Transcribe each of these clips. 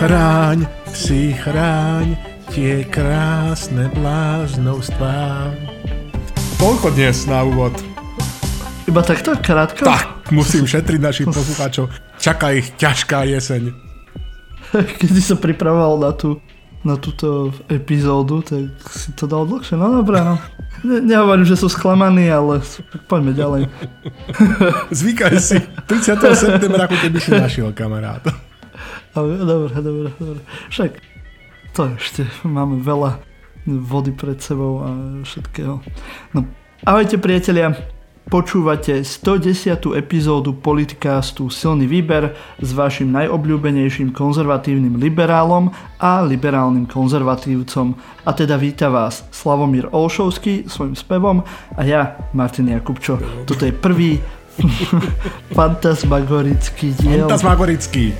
Chráň si, chráň tie krásne bláznovstvá. Toľko dnes na úvod. Iba takto krátko? Tak, musím šetriť našich poslucháčov. Čaká ich ťažká jeseň. Keď si sa pripravoval na tú na túto epizódu, tak si to dal dlhšie. No dobré, no. Ne, nehovorím, že som sklamaný, ale poďme ďalej. Zvykaj si. 30. septembra, ako keby si našiel kamaráta. Dobre, dobre, dobre. Však to ešte máme veľa vody pred sebou a všetkého. No, ahojte priatelia, Počúvate 110. epizódu Politicastu Silný výber s vašim najobľúbenejším konzervatívnym liberálom a liberálnym konzervatívcom. A teda víta vás Slavomír Olšovský svojim spevom a ja, Martin Jakubčo. Toto je prvý fantasmagorický diel. Fantasmagorický.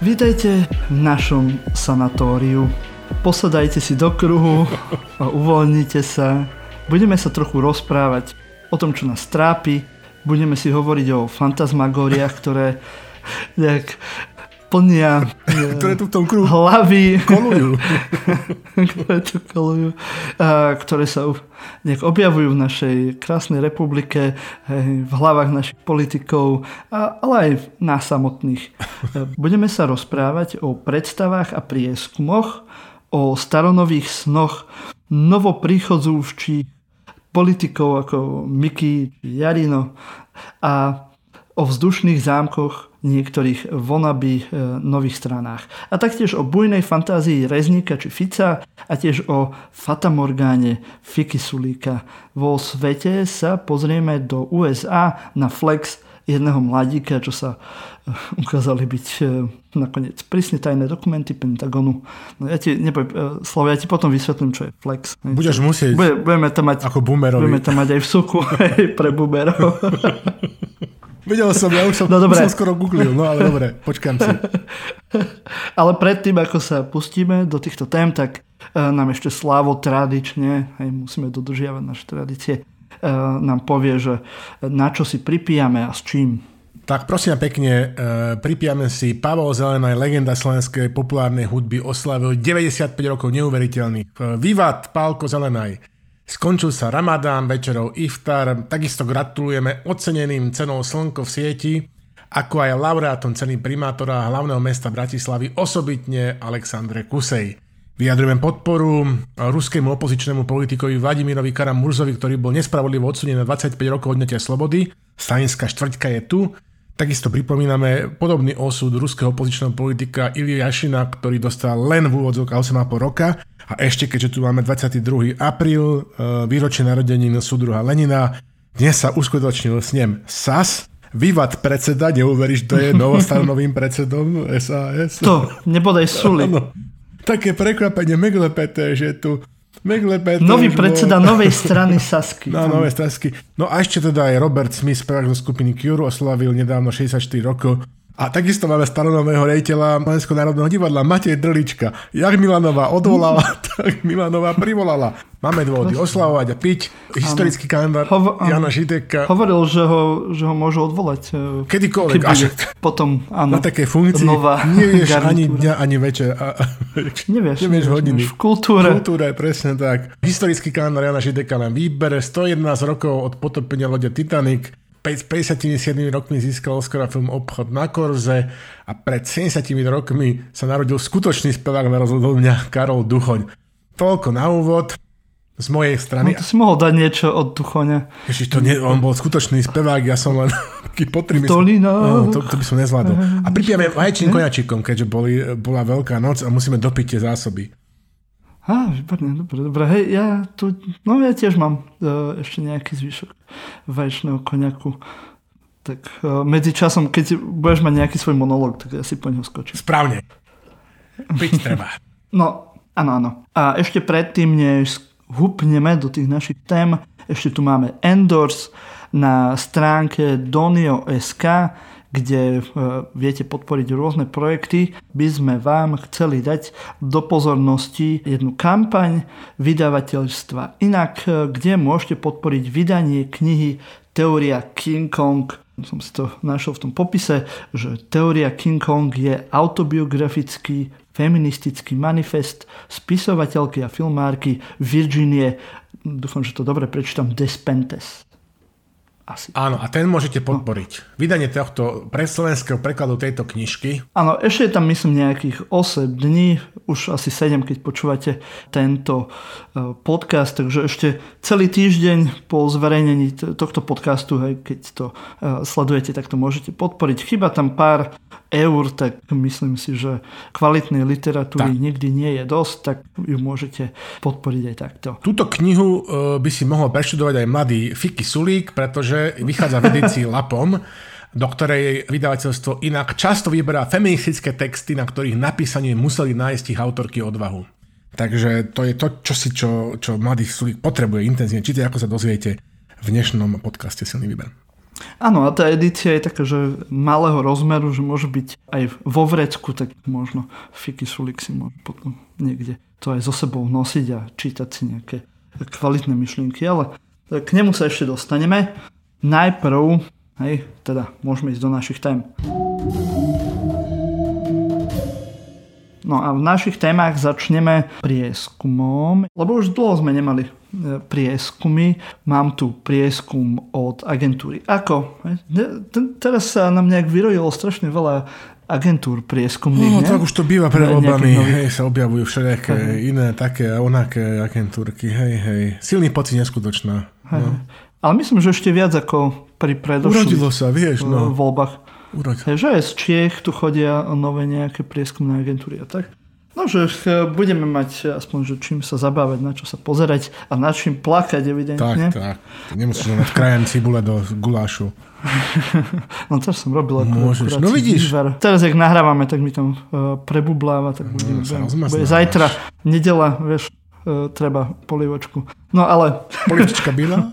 Vítajte v našom sanatóriu. Posadajte si do kruhu uvoľnite sa. Budeme sa trochu rozprávať o tom, čo nás trápi. Budeme si hovoriť o fantasmagóriách, ktoré nejak plnia ktoré tu v tom kruhu hlavy, kolujú. ktoré tu kolujú, a ktoré sa nejak objavujú v našej krásnej republike, v hlavách našich politikov, ale aj v nás samotných. Budeme sa rozprávať o predstavách a prieskumoch, o staronových snoch novoprichodzúvčích politikov ako Miky, Jarino a o vzdušných zámkoch niektorých vonaby e, nových stranách. A taktiež o bujnej fantázii Rezníka či Fica a tiež o Fatamorgáne Fiky Sulíka. Vo svete sa pozrieme do USA na flex jedného mladíka, čo sa e, ukázali byť e, nakoniec prísne tajné dokumenty Pentagonu. No ja ti, nepoviem, Slovo, ja ti potom vysvetlím, čo je flex. Budeš musieť. Budeme tam mať, ako boomerovi. Budeme tam mať aj v suku pre boomerov. Vedel som, ja už som, no, už som skoro googlil, no ale dobre, počkám si. ale predtým, ako sa pustíme do týchto tém, tak uh, nám ešte Slavo tradične, hej, musíme dodržiavať naše tradície, uh, nám povie, že na čo si pripijame a s čím. Tak prosím pekne, uh, pripijame si Pavel Zelenaj, legenda slovenskej populárnej hudby, oslavil 95 rokov neuveriteľných. Uh, Vivat, Pálko Zelenaj. Skončil sa Ramadán, večerov Iftar, takisto gratulujeme oceneným cenou Slnko v sieti, ako aj laureátom ceny primátora hlavného mesta Bratislavy, osobitne Alexandre Kusej. Vyjadrujem podporu ruskému opozičnému politikovi Vladimirovi Karamurzovi, ktorý bol nespravodlivo odsudený na 25 rokov odňatia slobody. Stalinská štvrťka je tu. Takisto pripomíname podobný osud ruského opozičného politika Ilia Jašina, ktorý dostal len v úvodzovkách 8,5 roka a ešte, keďže tu máme 22. apríl, e, výročie narodenín súdruha Lenina, dnes sa uskutočnil snem SAS, Vývad predseda, neuveríš, to je novostanovým predsedom SAS. To, nebodaj suli. Také prekvapenie meglepeté, že tu Nový predseda novej strany Sasky. No, novej Sasky. No a ešte teda aj Robert Smith, spevák zo skupiny Cure, oslavil nedávno 64 rokov. A takisto máme staronového rejiteľa Slovenského národného divadla Matej Drlička. Jak Milanová odvolala, tak Milanová privolala. Máme dôvody oslavovať a piť. Historický kalendár Hovo- Jana Žideka. Hovoril, že ho, že ho môžu odvolať. E, Kedykoľvek. Až potom, áno. Na takej funkcii Nová nevieš ani dňa, ani večer. A, nevieš, nevieš hodiny. V kultúre. V kultúre, presne tak. Historický kalendár Jana Žideka nám výbere 111 rokov od potopenia lode Titanic 57 rokmi získal Oscara film Obchod na Korze a pred 70 rokmi sa narodil skutočný spevák na rozhodol mňa Karol Duchoň. Toľko na úvod z mojej strany. No, to si mohol dať niečo od Duchoňa. Ježiš, to nie, on bol skutočný spevák, ja som len taký potrým. No, to, to by som nezvládol. A pripijeme vaječným koňačikom, keďže boli, bola veľká noc a musíme dopiť tie zásoby. Á, výborne, dobre, dobre. Hej, ja tu, no ja tiež mám uh, ešte nejaký zvyšok vaječného koniaku. Tak uh, medzi časom, keď budeš mať nejaký svoj monológ, tak ja si po neho skočím. Správne. Piť treba. no, áno, áno. A ešte predtým, než hupneme do tých našich tém, ešte tu máme Endors na stránke Donio.sk kde viete podporiť rôzne projekty, by sme vám chceli dať do pozornosti jednu kampaň vydavateľstva. Inak, kde môžete podporiť vydanie knihy Teória King Kong som si to našiel v tom popise, že teória King Kong je autobiografický feministický manifest spisovateľky a filmárky Virginie, dúfam, že to dobre prečítam, Despentes. Asi. Áno, a ten môžete podporiť. No. Vydanie tohto pre slovenského prekladu tejto knižky. Áno, ešte je tam myslím nejakých 8 dní, už asi 7, keď počúvate tento e, podcast, takže ešte celý týždeň po zverejnení tohto podcastu, hej, keď to e, sledujete, tak to môžete podporiť. Chyba tam pár eur, tak myslím si, že kvalitnej literatúry tak. nikdy nie je dosť, tak ju môžete podporiť aj takto. Túto knihu e, by si mohol preštudovať aj mladý Fiki Sulík, pretože vychádza v edícii Lapom, do ktorej vydavateľstvo inak často vyberá feministické texty, na ktorých napísanie museli nájsť ich autorky odvahu. Takže to je to, čo si čo, čo mladý Sulík potrebuje intenzívne čítať, ako sa dozviete v dnešnom podcaste Silný výber. Áno, a tá edícia je taká, že malého rozmeru, že môže byť aj vo vrecku, tak možno Fiki Sulik si môže potom niekde to aj so sebou nosiť a čítať si nejaké kvalitné myšlienky, ale k nemu sa ešte dostaneme. Najprv, hej, teda môžeme ísť do našich tém. No a v našich témach začneme prieskumom, lebo už dlho sme nemali prieskumy. Mám tu prieskum od agentúry. Ako? Teraz sa nám nejak vyrojilo strašne veľa agentúr prieskumných. No, tak už to býva pre voľbami. Hej, sa objavujú všelijaké iné také a onaké agentúrky. Hej, hej. Silný pocit neskutočná. Hej. No. Ale myslím, že ešte viac ako pri predošlých Urodilo sa, vieš, no. voľbách. Urodilo. Hej, že aj z Čiech tu chodia nové nejaké prieskumné agentúry a tak. No, že budeme mať aspoň, že čím sa zabávať, na čo sa pozerať a na čím plakať, evidentne. Tak, tak. Nemusíš mať krajem cibule do gulášu. no to som robil ako Môžeš, no vidíš. Vývar. Teraz, jak nahrávame, tak mi tam prebubláva, tak budeme, no, bude zajtra, nedela, vieš, treba polievočku. No ale... Polievočka byla?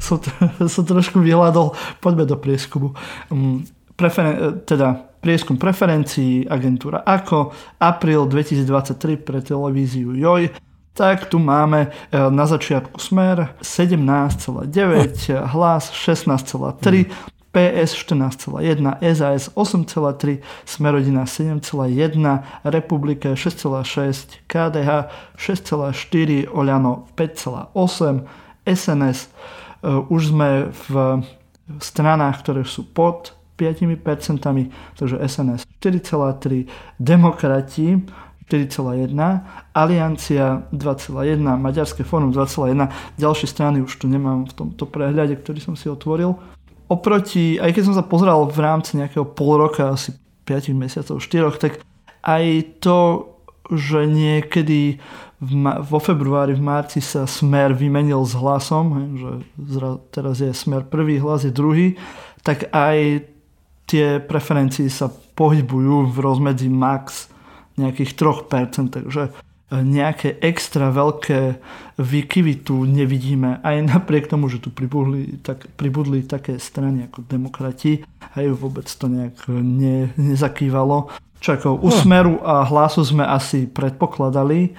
som, som trošku vyhľadol, poďme do prieskumu. Um, preferen- teda prieskum preferencií agentúra AKO, apríl 2023 pre televíziu JOJ, tak tu máme e, na začiatku smer 17,9, hlas 16,3, PS 14,1, SAS 8,3, Smerodina 7,1, Republika 6,6, KDH 6,4, Oľano 5,8, SNS už sme v stranách, ktoré sú pod 5%, takže SNS 4,3, Demokrati 4,1, Aliancia 2,1, Maďarské fórum 2,1, ďalšie strany už tu nemám v tomto prehľade, ktorý som si otvoril. Oproti, aj keď som sa pozeral v rámci nejakého pol roka, asi 5 mesiacov, 4, tak aj to, že niekedy v ma- vo februári, v marci sa smer vymenil s hlasom, že teraz je smer prvý, hlas je druhý, tak aj tie preferencie sa pohybujú v rozmedzi max nejakých 3%, takže nejaké extra veľké výkyvy tu nevidíme. Aj napriek tomu, že tu pribudli, tak, pribudli také strany ako demokrati, aj vôbec to nejak ne, nezakývalo. Čo ako u hm. Smeru a hlasu sme asi predpokladali,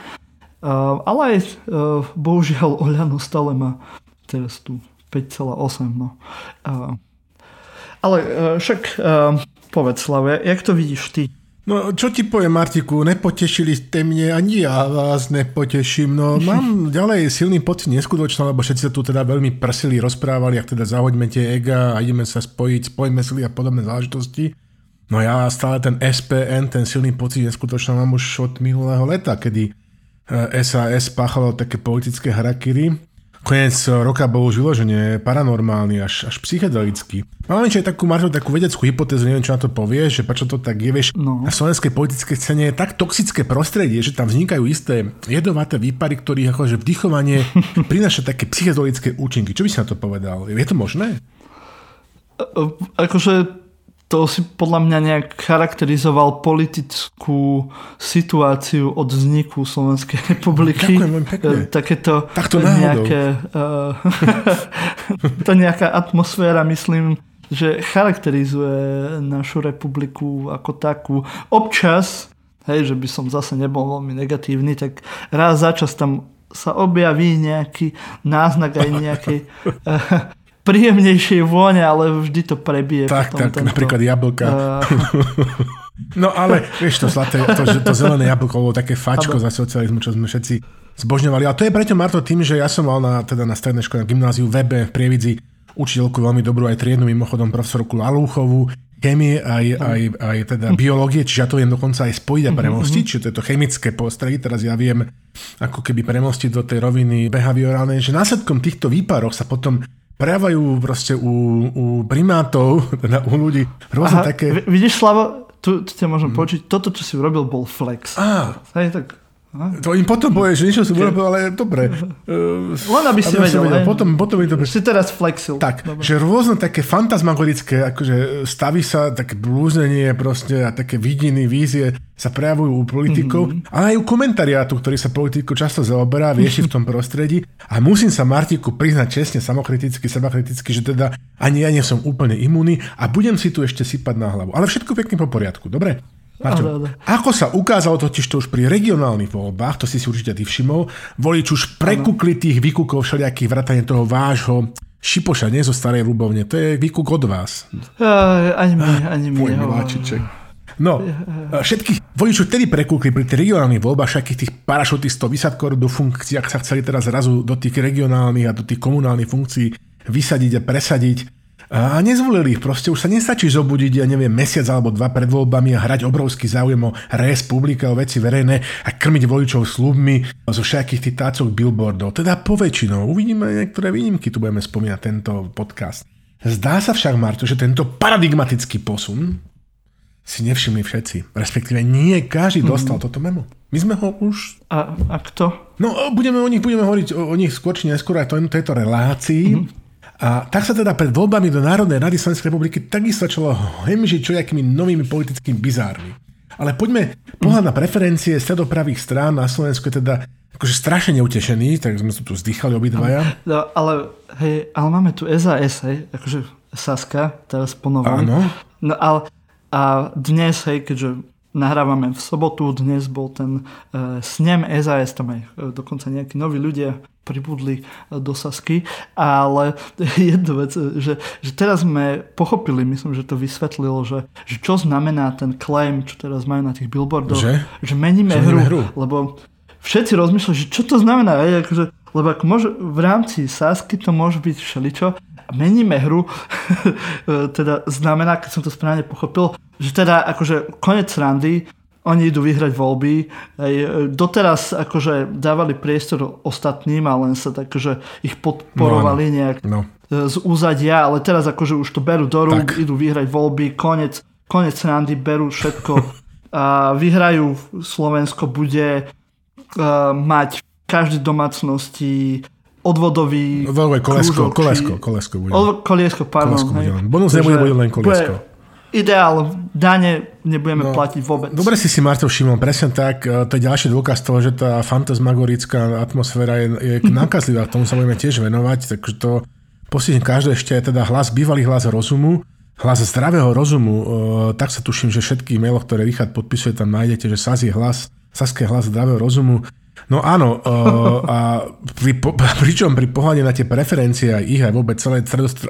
uh, ale aj uh, bohužiaľ Oľano stále má teraz tu 5,8. No. Uh, ale však povedz, Slave, jak to vidíš ty? No, čo ti poviem, Martiku, nepotešili ste mne, ani ja vás nepoteším. No, mám ďalej silný pocit neskutočný, lebo všetci sa tu teda veľmi prsili, rozprávali, ak teda zahoďme tie ega a ideme sa spojiť, spojme sily a podobné záležitosti. No ja stále ten SPN, ten silný pocit neskutočný mám už od minulého leta, kedy SAS eh, páchalo také politické harakiry Konec roka bol už vyloženie paranormálny, až, až psychedelický. Mám aj takú, Marto, takú vedeckú hypotézu, neviem, čo na to povieš, že prečo to tak je, vieš, no. na slovenskej politickej scéne je tak toxické prostredie, že tam vznikajú isté jedovaté výpary, ktorých akože vdychovanie prináša také psychedelické účinky. Čo by si na to povedal? Je to možné? Akože to si podľa mňa nejak charakterizoval politickú situáciu od vzniku Slovenskej republiky. Ďakujem pekne. E, takéto Takto nejaké, uh, to nejaká atmosféra, myslím, že charakterizuje našu republiku ako takú. Občas, hej, že by som zase nebol veľmi negatívny, tak raz za čas tam sa objaví nejaký náznak aj nejakej uh, príjemnejšej vône, ale vždy to prebije. Tak, tak, tento, napríklad jablka. Uh, No ale vieš to zlaté, to, to zelené jablko bolo také fačko za socializmu, čo sme všetci zbožňovali. A to je preto, Marto, tým, že ja som mal na, teda na strednej škole, na gymnáziu Webe v Prievidzi učiteľku veľmi dobrú aj triednu, mimochodom profesorku Lalúchovú, chémie, aj, aj, aj teda biológie, čiže ja to viem dokonca aj spojiť a mhm, premostiť, mhm. čiže to je to chemické postredie, teraz ja viem ako keby premostiť do tej roviny behaviorálnej, že následkom týchto výparov sa potom prejavajú proste u, u primátov, teda u ľudí rôzne Aha, také... Vidíš, Slavo, tu, tu ťa môžem mm. počuť, toto, čo si urobil, bol flex. Á. Hej, tak to im potom povie, že niečo som urobil, ale dobre. Len aby si vedel. vedel. Potom, potom mi to... Si teraz flexil. Tak, dobre. že rôzne také fantasmagorické, akože staví sa, také blúznenie proste a také vidiny, vízie sa prejavujú u politikov, mm-hmm. ale aj u komentariátu, ktorý sa politiku často zaoberá, vieši v tom prostredí. A musím sa Martiku priznať čestne, samokriticky, sebakriticky, že teda ani ja nie som úplne imunný a budem si tu ešte sypať na hlavu. Ale všetko pekne po poriadku, dobre? Marťo, ako sa ukázalo totiž to už pri regionálnych voľbách, to si si určite ty všimol, volič už prekukli tých výkukov všelijakých vrátane toho vášho Šipoša, nie? Zo starej Rubovne, to je výkuk od vás. Uh, ani mi, ani mi. No, všetkých voličov vtedy prekúkli pri tých regionálnych voľbách, všetkých tých parašutistov, vysadkov do funkcií, ak sa chceli teraz zrazu do tých regionálnych a do tých komunálnych funkcií vysadiť a presadiť a nezvolili ich. Proste už sa nestačí zobudiť, ja neviem, mesiac alebo dva pred voľbami a hrať obrovský záujem o res publika, o veci verejné a krmiť voličov slubmi zo všetkých tých tácok billboardov. Teda poväčšinou. Uvidíme niektoré výnimky, tu budeme spomínať tento podcast. Zdá sa však, Marto, že tento paradigmatický posun si nevšimli všetci. Respektíve nie každý mhm. dostal mm. toto memo. My sme ho už... A, a kto? No, budeme o nich, budeme hovoriť o, o nich skôr či neskôr aj to, tejto relácii. Mm. A tak sa teda pred voľbami do Národnej rady Slovenskej republiky takisto začalo hemžiť čojakými novými politickými bizármi. Ale poďme pohľad na preferencie stredopravých strán na Slovensku je teda akože strašne neutešený, tak sme to tu zdychali obidvaja. No, ale, hej, ale máme tu SAS, hej, akože Saska, teraz ponovom. Áno. No ale a dnes, hej, keďže nahrávame v sobotu, dnes bol ten uh, snem SAS, tam aj uh, dokonca nejakí noví ľudia pribudli do Sasky, ale jedna vec, že, že teraz sme pochopili, myslím, že to vysvetlilo, že, že čo znamená ten claim, čo teraz majú na tých billboardoch, že, že meníme, hru, hru, lebo všetci rozmýšľajú, že čo to znamená, je, akože, lebo ako môže, v rámci Sasky to môže byť všeličo, meníme hru, teda znamená, keď som to správne pochopil, že teda akože konec randy, oni idú vyhrať voľby. Aj doteraz akože dávali priestor ostatným a len sa tak, že ich podporovali no, nejak no. Z úzadia, ale teraz akože už to berú do rúk, tak. idú vyhrať voľby, konec, konec randy, berú všetko a vyhrajú. Slovensko bude uh, mať v každej domácnosti odvodový Veľké kolesko, kolesko, kolesko bude. Od, koliesko, pardon. Kolesko bude len. Bonus nebude, bude len koliesko. Bude, ideál, dane nebudeme no, platiť vôbec. Dobre si si Marto všimol, presne tak, e, to je ďalší dôkaz toho, že tá fantasmagorická atmosféra je, je nakazlivá, tomu sa budeme tiež venovať, takže to postihne každé ešte je teda hlas, bývalý hlas rozumu, hlas zdravého rozumu, e, tak sa tuším, že všetky mailoch, ktoré Richard podpisuje, tam nájdete, že je hlas, Saské hlas zdravého rozumu. No áno, e, a pri, pričom pri pohľade na tie preferencie aj ich, aj vôbec celé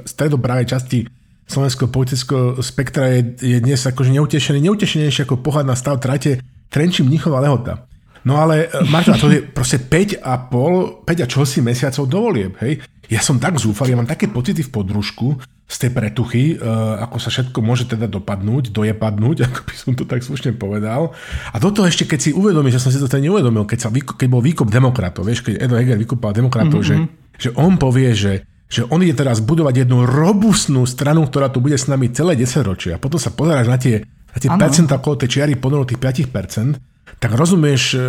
stredopravej časti slovenského politického spektra je, je dnes akože neutešený, neutešenejší ako pohľad na stav trate Trenčím Mnichova Lehota. No ale, e, Marta, to je proste 5 a pol, 5 a čosi mesiacov dovolieb, hej. Ja som tak zúfal, ja mám také pocity v podružku z tej pretuchy, uh, ako sa všetko môže teda dopadnúť, dojepadnúť, ako by som to tak slušne povedal. A do toho ešte, keď si uvedomíš, že som si to teda neuvedomil, keď, sa, keď bol výkop demokratov, vieš, keď Edo Heger vykúpal demokratov, mm-hmm. že, že on povie, že že on ide teraz budovať jednu robustnú stranu, ktorá tu bude s nami celé 10 ročia. A potom sa pozeráš na tie, na tie percentá okolo tej čiary tých 5%, tak rozumieš, e,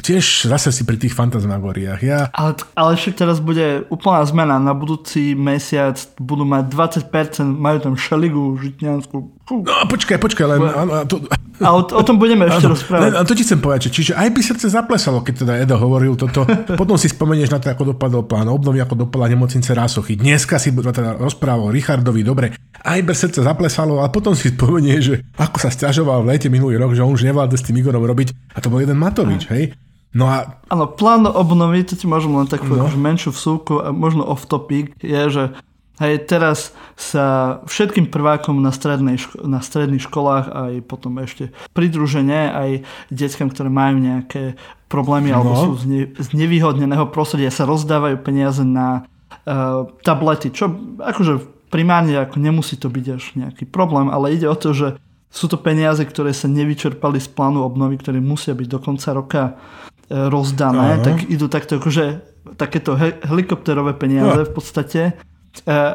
tiež zase si pri tých fantasmagóriách. Ja... Ale, ale však teraz bude úplná zmena. Na budúci mesiac budú mať 20%, majú tam šeligu žitňanskú. No počkaj, počkaj, len... Áno, to, A o, o tom budeme ešte ano, rozprávať. A to ti chcem povedať, že, čiže aj by srdce zaplesalo, keď teda Edo hovoril toto. Potom si spomenieš na to, ako dopadol plán obnovy, ako dopadla nemocnice Rásochy. Dneska si teda rozprával Richardovi, dobre, aj by srdce zaplesalo, ale potom si spomenieš, že ako sa stiažoval v lete minulý rok, že on už nevládne s tým Igorom robiť. A to bol jeden Matovič, hej. No a... Áno, plán obnovy, to ti môžem len takú no. menšiu vsúku a možno off topic, je, že Hej, teraz sa všetkým prvákom na, strednej ško- na stredných školách aj potom ešte pridruženie aj deckám, ktoré majú nejaké problémy no. alebo sú z, ne- z nevýhodneného prostredia, sa rozdávajú peniaze na uh, tablety, čo akože primárne ako nemusí to byť až nejaký problém, ale ide o to, že sú to peniaze, ktoré sa nevyčerpali z plánu obnovy, ktoré musia byť do konca roka uh, rozdané, Aha. tak idú takto akože takéto he- helikopterové peniaze no. v podstate E,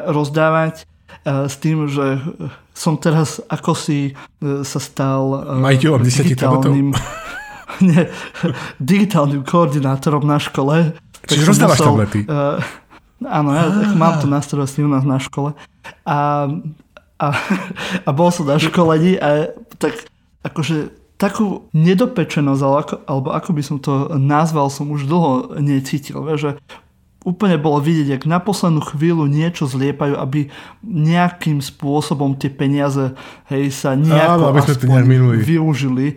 rozdávať e, s tým, že som teraz ako si e, sa stal majiteľom digitálnym, nie, digitálnym koordinátorom na škole. Čiže rozdávaš musel, tablety. Uh, áno, ja tak mám to na starosti u nás na škole. A, a, a bol som na školení a tak akože takú nedopečenosť, alebo ako, alebo ako by som to nazval, som už dlho necítil. Že úplne bolo vidieť, ak na poslednú chvíľu niečo zliepajú, aby nejakým spôsobom tie peniaze hej, sa nejako Áno, aby sme to využili.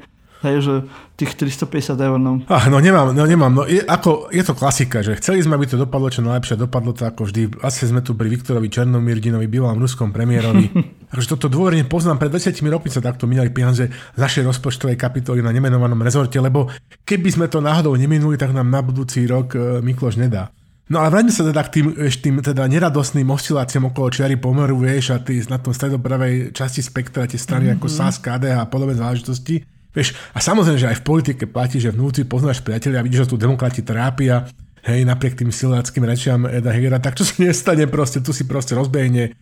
Hej, že tých 350 eur. No. Ah, no nemám, no nemám. No, je, ako, je to klasika, že chceli sme, aby to dopadlo čo najlepšie, dopadlo to ako vždy. Asi sme tu pri Viktorovi Černomirdinovi, bývalom ruskom premiérovi. Takže toto dôverne poznám. Pred 20 rokmi sa takto minali peniaze z našej rozpočtovej kapitoly na nemenovanom rezorte, lebo keby sme to náhodou neminuli, tak nám na budúci rok e, Mikloš nedá. No ale vráťme sa teda k tým, tým teda neradostným osciláciám okolo čiary pomeru, vieš, a ty na tom stredopravej časti spektra tie strany mm-hmm. ako SAS, KD a podobné záležitosti. Vieš, a samozrejme, že aj v politike platí, že vnúci poznáš priateľia a vidíš, že tu demokrati trápia, hej, napriek tým siláckým rečiam Eda Hegera, tak čo sa nestane proste, tu si proste rozbehne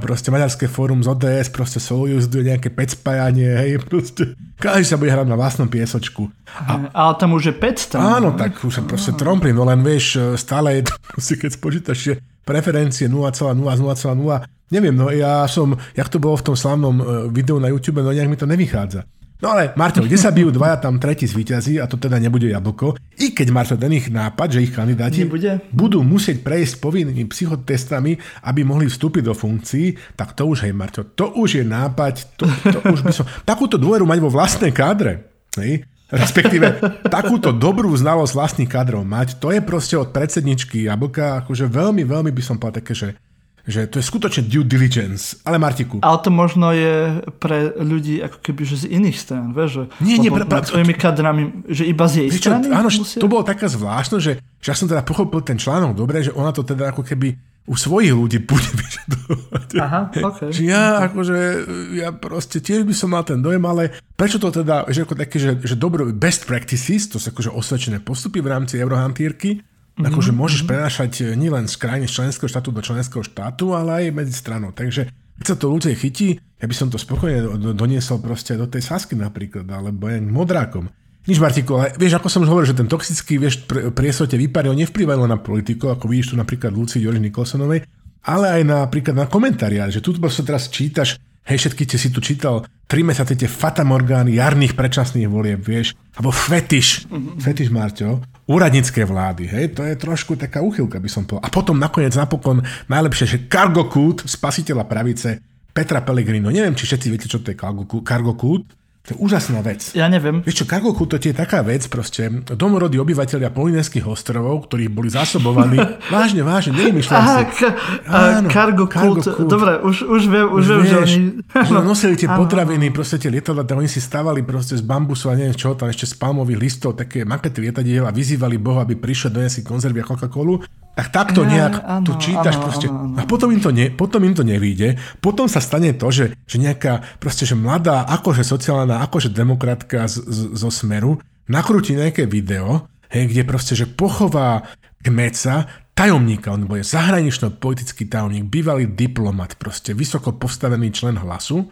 proste Maďarské fórum z ODS proste solujú nejaké pec spájanie, hej, proste každý sa bude hrať na vlastnom piesočku. A, ale tam už je pec tam. Áno, tak už sa proste trompli, no len vieš, e, stále je to, keď spočítaš, že preferencie 0,0, 0,0, neviem, no ja som, jak to bolo v tom slavnom videu na YouTube, no nejak mi to nevychádza. No ale, Marťo, kde sa bijú dvaja, tam tretí zvýťazí a to teda nebude jablko. I keď Marťo ten ich nápad, že ich kandidáti Nebude. budú musieť prejsť povinnými psychotestami, aby mohli vstúpiť do funkcií, tak to už, hej Marťo, to už je nápad, to, to už by som... Takúto dôveru mať vo vlastnej kádre, hej? respektíve takúto dobrú znalosť vlastných kádrov mať, to je proste od predsedničky jablka, akože veľmi, veľmi by som povedal také, že že to je skutočne due diligence. Ale Martiku. Ale to možno je pre ľudí ako keby že z iných strán, vieš, že nie, nie, pre, pre, svojimi kadrami, že iba z jej strany? Áno, musia... to bolo taká zvláštne, že, že ja som teda pochopil ten článok dobre, že ona to teda ako keby u svojich ľudí bude vyžadovať. Aha, okay. Že ja akože, ja proste tiež by som mal ten dojem, ale prečo to teda, že ako také, že, že dobro, best practices, to sú akože osvedčené postupy v rámci eurohantírky, Mm-hmm. Akože môžeš mm-hmm. prenášať eh, nielen z krajiny z členského štátu do členského štátu, ale aj medzi stranou. Takže keď sa to ľudia chytí, ja by som to spokojne doniesol proste do tej Sasky napríklad, alebo aj modrákom. Nič, Martiko, ale vieš, ako som už hovoril, že ten toxický vieš, priestor te vyparil nevplyvajú na politiku, ako vidíš tu napríklad Luci Joži Nikolsonovej, ale aj napríklad na komentária, že tu sa teraz čítaš Hej, všetky ste si tu čítal, tri mesiace tie fatamorgány jarných predčasných volieb, vieš, alebo fetiš, mm-hmm. fetiš, Marťo, úradnícke vlády, hej, to je trošku taká uchylka, by som povedal. A potom nakoniec napokon najlepšie, že Cargo Code, spasiteľa pravice, Petra Pellegrino. Neviem, či všetci viete, čo to je Cargo Code. To je úžasná vec. Ja neviem. Vieš čo, Cargo to je taká vec, proste domorodí obyvateľia Polineských ostrovov, ktorých boli zásobovaní, vážne, vážne, nevymýšľam si. Ka- Áno, kult. Dobre, už, už viem, už, už viem, vieš, že oni... Že nosili tie áno, potraviny, proste tie lietadla, oni si stavali proste z bambusu a neviem čo, tam ešte z palmových listov, také makety lietadiel a vyzývali Boha, aby prišiel doniesť konzervy a Coca-Colu tak takto nejak áno, tu čítaš áno, proste. Áno, áno. A potom im, to ne, potom im to nevíde. Potom sa stane to, že, že nejaká proste, že mladá, akože sociálna, akože demokratka z, z, zo Smeru nakrúti nejaké video, hej, kde proste, že pochová kmeca, tajomníka, on bude zahranično-politický tajomník, bývalý diplomat, proste vysoko postavený člen hlasu,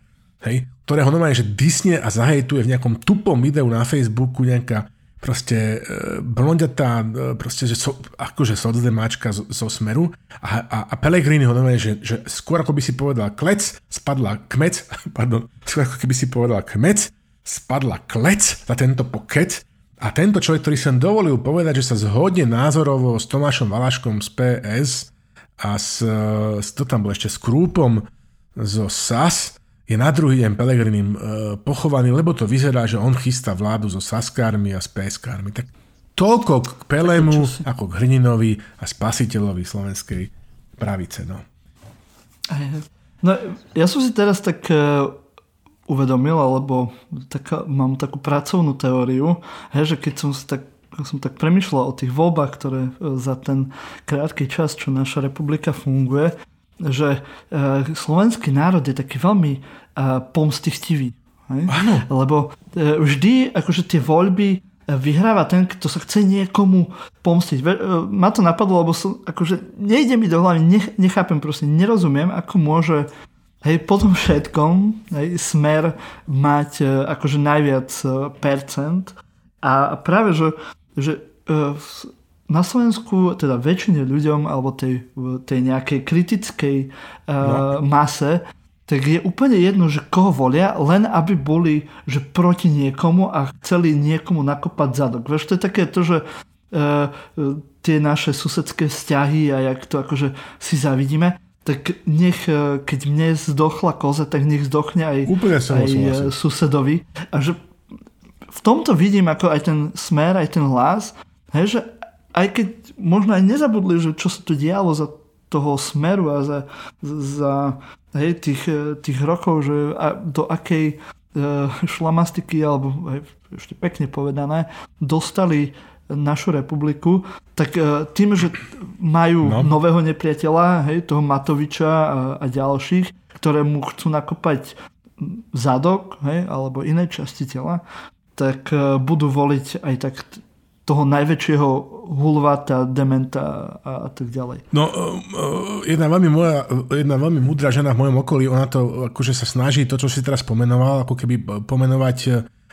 hej, ktorého normálne, že disne a zahejtuje v nejakom tupom videu na Facebooku nejaká proste e, blondiatá, e, proste, že so, akože socdemáčka zo, zo smeru. A, a, a Pellegrini ho normálne, že, že skôr ako by si povedal klec, spadla kmec, pardon, skôr ako keby si povedal kmec, spadla klec za tento pokec a tento človek, ktorý som dovolil povedať, že sa zhodne názorovo s Tomášom Valaškom z PS a s, s to tam bol ešte s Krúpom zo SAS, je na druhý deň Pelegrinim e, pochovaný, lebo to vyzerá, že on chystá vládu so Saskármi a s PSKármi. Tak toľko k Pelemu, ako k Hrninovi a spasiteľovi slovenskej pravice. No. no ja som si teraz tak e, uvedomil, alebo taká, mám takú pracovnú teóriu, he, že keď som si tak som tak premyšľal o tých voľbách, ktoré e, za ten krátky čas, čo naša republika funguje, že e, slovenský národ je taký veľmi e, pomstichtivý. Áno. Lebo vždy akože tie voľby vyhráva ten, kto sa chce niekomu pomstiť. Ma to napadlo, lebo som, akože nejde mi do hlavy, nechápem proste, nerozumiem, ako môže Hej, po tom všetkom hej, smer mať e, akože najviac e, percent a práve, že, že e, na Slovensku teda väčšine ľuďom alebo tej, tej nejakej kritickej no. mase tak je úplne jedno, že koho volia, len aby boli že proti niekomu a chceli niekomu nakopať zadok. Vieš, to je také to, že uh, tie naše susedské vzťahy a jak to akože si zavidíme tak nech, e, keď mne zdochla koza, tak nech zdochne aj, Úplne aj e, susedovi. A že v tomto vidím ako aj ten smer, aj ten hlas, hej, že aj keď možno aj nezabudli, že čo sa tu dialo za toho smeru a za, za hej, tých, e, tých rokov, že a do akej uh, šlamastiky, alebo ešte pekne povedané, dostali našu republiku, tak e, tým, že majú no. nového nepriateľa, hej, toho Matoviča a, a ďalších, ktoré mu chcú nakopať zadok, hej, alebo iné časti tela, tak e, budú voliť aj tak toho najväčšieho hulvata, dementa a, tak ďalej. No, e, jedna veľmi, moja, jedna veľmi múdra žena v mojom okolí, ona to akože sa snaží, to, čo si teraz pomenoval, ako keby pomenovať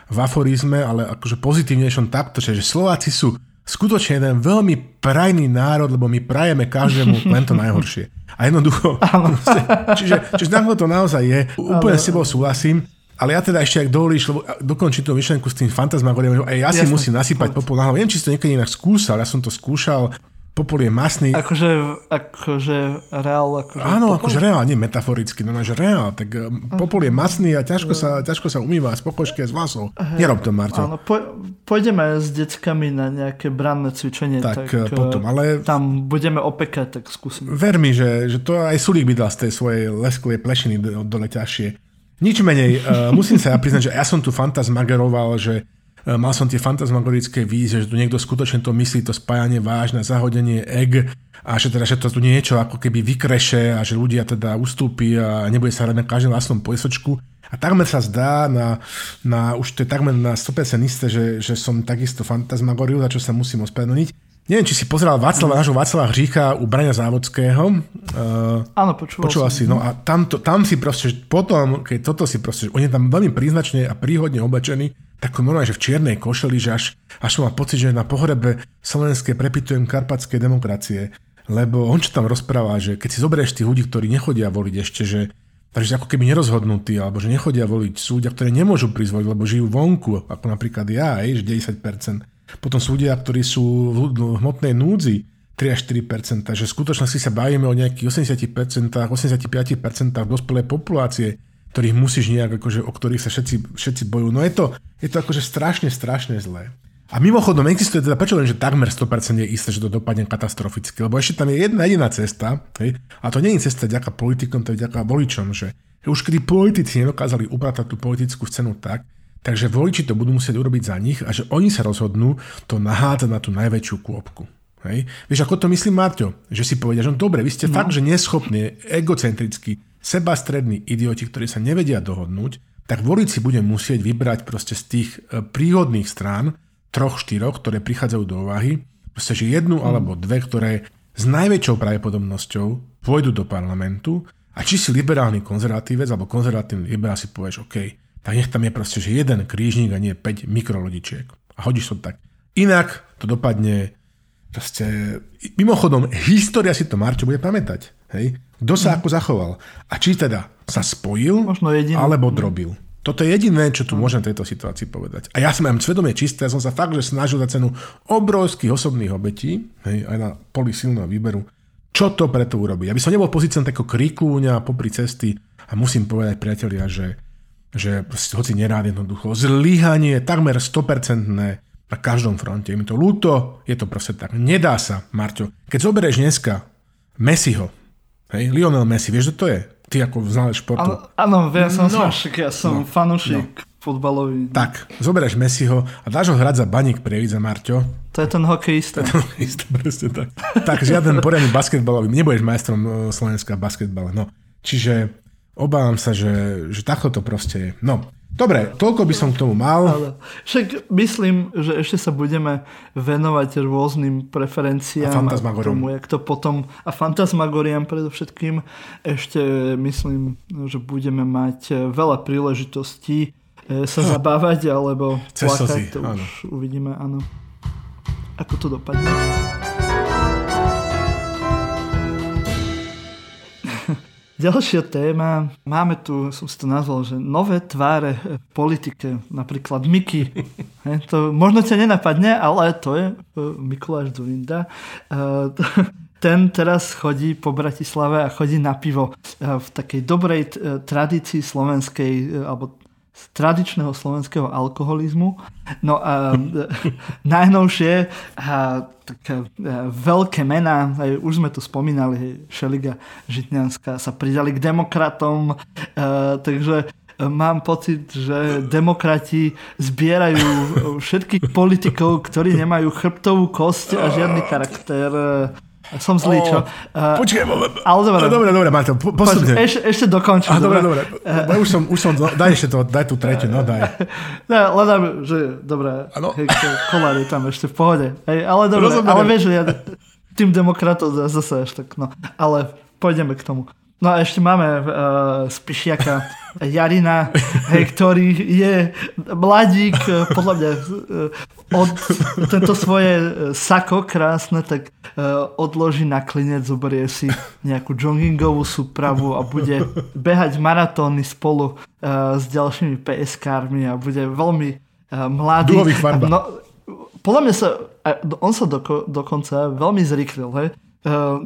v aforizme, ale akože pozitívnejšom takto, že Slováci sú skutočne jeden veľmi prajný národ, lebo my prajeme každému len to najhoršie. A jednoducho, čiže, čiže to naozaj je, úplne s tebou súhlasím, ale ja teda ešte, ak dovolíš, lebo dokončím tú myšlenku s tým fantasmagoriom, aj ja si Jasne. musím nasypať popol na hlavu. Neviem, či si to niekedy inak skúšal, ja som to skúšal Popol je masný. Akože, akože reál. Akože Áno, popol? akože reál, nie metaforicky, no že reál. Tak uh, popol je masný a ťažko sa, ťažko sa umýva z pokožky a z vlasov. Hey, Nerob to, Marto. Áno, po, pôjdeme s deckami na nejaké branné cvičenie. Tak, tak eh, potom, ale... Tam budeme opekať, tak skúsim. Ver mi, že, že to aj Sulík by dal z tej svojej leskovej plešiny dole ťažšie. Nič menej, uh, musím sa ja priznať, že ja som tu fantasmageroval, že E, mal som tie fantasmagorické vízie, že tu niekto skutočne to myslí, to spájanie vážne, zahodenie egg a že, teda, že to tu niečo ako keby vykreše a že ľudia teda ustúpi a nebude sa hrať na každom vlastnom pojsočku. A takmer sa zdá, na, na, už to je takmer na 100% isté, že, že som takisto fantasmagoril, za čo sa musím ospravedlniť. Neviem, či si pozeral Václava, nášho Václava Hřícha u Brania Závodského. Uh, Áno, počúval, počúval si. No a tam, to, tam si proste, potom, keď toto si proste, on je tam veľmi príznačne a príhodne oblečený, tak normálne, že v čiernej košeli, že až, až mám pocit, že na pohrebe slovenské prepitujem karpatskej demokracie. Lebo on čo tam rozpráva, že keď si zoberieš tých ľudí, ktorí nechodia voliť ešte, že takže ako keby nerozhodnutí, alebo že nechodia voliť súdia, ktoré nemôžu prísť voliť, lebo žijú vonku, ako napríklad ja, aj, že 10%. Potom súdia, ktorí sú v hmotnej núdzi, 3 až 4%, že v skutočnosti sa bavíme o nejakých 80%, 85% dospelej populácie, ktorých musíš nejak, akože, o ktorých sa všetci, všetci bojujú. No je to, je to akože strašne, strašne zlé. A mimochodom existuje teda, prečo len, že takmer 100% je isté, že to dopadne katastroficky, lebo ešte tam je jedna jediná cesta, hej, a to nie je cesta ďaká politikom, to je ďaká voličom, že už kedy politici nedokázali upratať tú politickú scénu tak, takže voliči to budú musieť urobiť za nich a že oni sa rozhodnú to nahádzať na tú najväčšiu kôpku. Hej. Vieš, ako to myslím, Marťo? Že si povedia, že no dobre, vy ste no. fakt, že neschopní, egocentrickí, sebastrední idioti, ktorí sa nevedia dohodnúť, tak volič si bude musieť vybrať proste z tých e, príhodných strán, troch, štyroch, ktoré prichádzajú do úvahy, proste, že jednu mm. alebo dve, ktoré s najväčšou pravdepodobnosťou pôjdu do parlamentu a či si liberálny konzervatívec alebo konzervatívny liberál si povieš, OK, tak nech tam je proste, že jeden krížnik a nie 5 mikrolodičiek. A hodíš to tak. Inak to dopadne proste... Mimochodom, história si to Marčo bude pamätať. Hej? Kto sa mm. ako zachoval? A či teda sa spojil, Možno alebo drobil. Toto je jediné, čo tu môžem v tejto situácii povedať. A ja som mám svedomie čisté, ja som sa fakt, že snažil za cenu obrovských osobných obetí, hej, aj na poli silného výberu, čo to preto urobí. Ja by som nebol pozíciou takého kríkúňa popri cesty a musím povedať, priatelia, že, že hoci nerád jednoducho, zlyhanie takmer 100% na každom fronte. Je mi to ľúto, je to proste tak. Nedá sa, Marťo. Keď zoberieš dneska Messiho, hej, Lionel Messi, vieš, čo to je? Ty ako znalec športu. Áno, ja som no, ja som no, fanúšik no. futbalový. Tak, zoberieš Messiho a dáš ho hrať za baník za Marťo. To je ten hokejista. To je ten hokejista, presne tak. tak, žiaden poriadny basketbalový, nebudeš majstrom e, Slovenska v basketbale. No. Čiže obávam sa, že, že takto to proste je. No, Dobre, toľko by som k tomu mal. Ale však myslím, že ešte sa budeme venovať rôznym preferenciám a, a tomu, jak to potom, a fantasmagoriam predovšetkým, ešte myslím, že budeme mať veľa príležitostí e, sa zabávať alebo plakať, to už áno. uvidíme, áno. Ako to dopadne. Ďalšia téma, máme tu, som si to nazval, že nové tváre v politike, napríklad Miky. to možno ťa nenapadne, ale to je e, Mikuláš Zurinda. E, ten teraz chodí po Bratislave a chodí na pivo e, v takej dobrej tradícii slovenskej, alebo tradičného slovenského alkoholizmu. No a najnovšie a, tak, a, veľké mená, aj už sme tu spomínali, Šeliga Žitňanská sa pridali k demokratom, a, takže mám pocit, že demokrati zbierajú všetkých politikov, ktorí nemajú chrbtovú kosť a žiadny charakter som zlý, čo? Uh, Počkaj, ale dobre. Dobre, dobre, Marto, po, postupne. Ešte, ešte dokončím. Ah, dobre, dobre. Uh, už som, už som, daj ešte to, daj tú tretiu, no daj. Ne, len že, dobre, kolár je tam ešte v pohode. Hej, ale dobre, Rozumiem. ale vieš, ja tým demokratom zase až tak, no. Ale pôjdeme k tomu. No a ešte máme uh, Spišiaka Jarina, hej, ktorý je mladík, uh, podľa mňa uh, od tento svoje sako krásne, tak uh, odloží na klinec, zoberie si nejakú joggingovú súpravu a bude behať maratóny spolu uh, s ďalšími PSK-ármi a bude veľmi uh, mladý. No, podľa mňa sa, on sa doko, dokonca veľmi zrychlil, hej. Uh,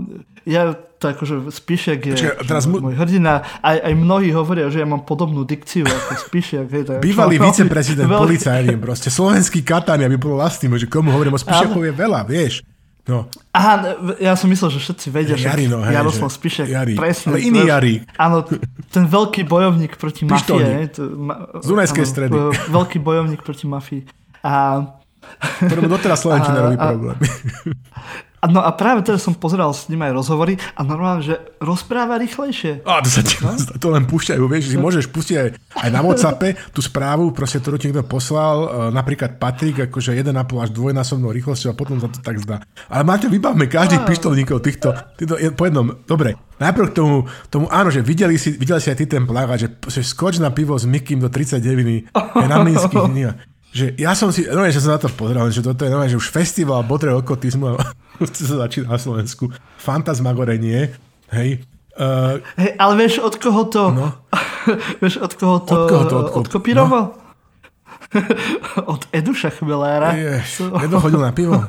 ja to akože Spišiak je Počkej, teraz mu... môj hrdina. Aj, aj mnohí hovoria, že ja mám podobnú dikciu ako Spišiak. Hej, Bývalý viceprezident veľmi... policajný, proste slovenský Katán, aby bolo vlastným, že komu hovorím o Spišiakovi je veľa, vieš. No. Aha, ja som myslel, že všetci vedia, že Jarino, hej, Jaroslav Spišek. Jari. Presne. Ale iný Jari. Áno, ten veľký bojovník proti mafie. Z Dunajskej stredy. Veľký bojovník proti mafii. A Ktorému doteraz Slovenčina robí problém. A no a práve teraz som pozeral s ním aj rozhovory a normálne, že rozpráva rýchlejšie. A to sa ti no? to len púšťajú, vieš, že môžeš pustiť aj, aj na Whatsappe tú správu, proste, ktorú ti niekto poslal, e, napríklad Patrik, akože 1,5 až dvojnásobnou rýchlosťou a potom sa to tak zdá. Ale máte, vybavme každých pištolníkov týchto, týchto po jednom. Dobre, najprv k tomu, tomu áno, že videli si, videli si aj ty ten plagát, že, že skoč na pivo s Mikým do 39 je na Minských dniach že ja som si, no že som na to pozeral, že toto je normálne, že už festival botre okotizmu sa začína na Slovensku. Fantasmagorenie, hej. Uh, hej, ale vieš, od koho to, no? vieš, od koho to, od koho to od odkopíroval? No? od Eduša Chmelára. Jež, nedochodil na pivo?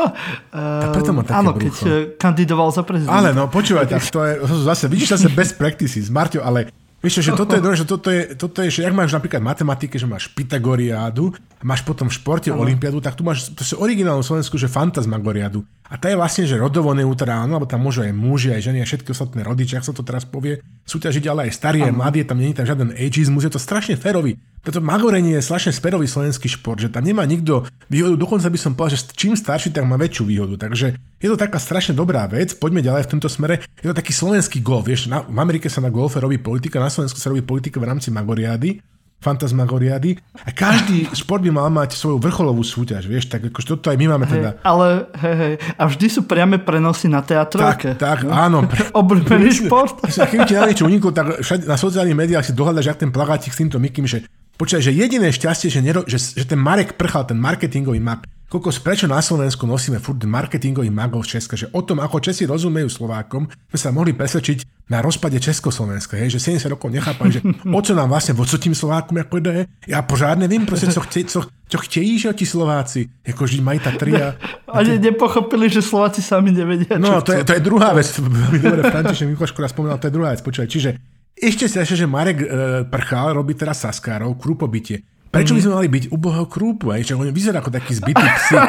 Uh, preto má áno, keď brucho. kandidoval za prezidenta. Ale no, počúvaj, tak to je zase, vidíš zase best practices, Marťo, ale Vieš že toto je, že toto je, toto je, že ak máš napríklad matematike, že máš Pythagoriádu máš potom v športe uh-huh. Olympiádu, tak tu máš to je originálnu Slovensku, že Fantasmagoriádu. A tá je vlastne, že rodovo neutrálna, lebo tam môžu aj muži, aj ženy, aj všetky ostatné rodiče, ak sa to teraz povie, súťažiť, ale aj starí, aj mladí, tam nie je tam žiaden ageizmus, je to strašne ferový. Preto magorenie je strašne ferový slovenský šport, že tam nemá nikto výhodu, dokonca by som povedal, že čím starší, tak má väčšiu výhodu. Takže je to taká strašne dobrá vec, poďme ďalej v tomto smere. Je to taký slovenský golf, vieš, na, v Amerike sa na golfe robí politika, na Slovensku sa robí politika v rámci Magoriady Fantasmagoriady. A každý šport by mal mať svoju vrcholovú súťaž, vieš, tak akože toto aj my máme teda. Ale hej, hej, a vždy sú priame prenosy na teatrovke. Tak, tak, no? áno. Obľúbený šport. Keď ti na niečo uniklo, tak všade, na sociálnych médiách si dohľadaš, ak ten plagátik s týmto Mikým, že počkaj, že jediné šťastie, že, nero, že, že ten Marek prchal, ten marketingový map, Koľko prečo na Slovensku nosíme furt marketingových magov z Česka, že o tom, ako Česi rozumejú Slovákom, sme sa mohli presvedčiť na rozpade Československa, hej, že 70 rokov nechápali, že o co nám vlastne, o co tým Slovákom ako ide. Ja pořádne viem, proste, co, chce, co, čo chtějí, že ti Slováci, ako že mají tá tria. Ani nepochopili, že Slováci sami nevedia, No, to je, to je druhá vec. Veľmi dobre, František Mikoško raz spomínal, to je druhá vec. Počúvaj, čiže ešte sa ešte, že Marek e, Prchal robí teraz Saskárov, krúpobytie. Prečo by sme mali byť ubohého krúpu? Aj? Že on vyzerá ako taký zbytý psi.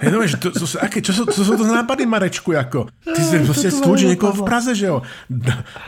Ja no, že to, to, to, aké, čo, sú, čo sú to nápady, Marečku? Ako? Ty si proste stúči niekoho v Praze, že jo?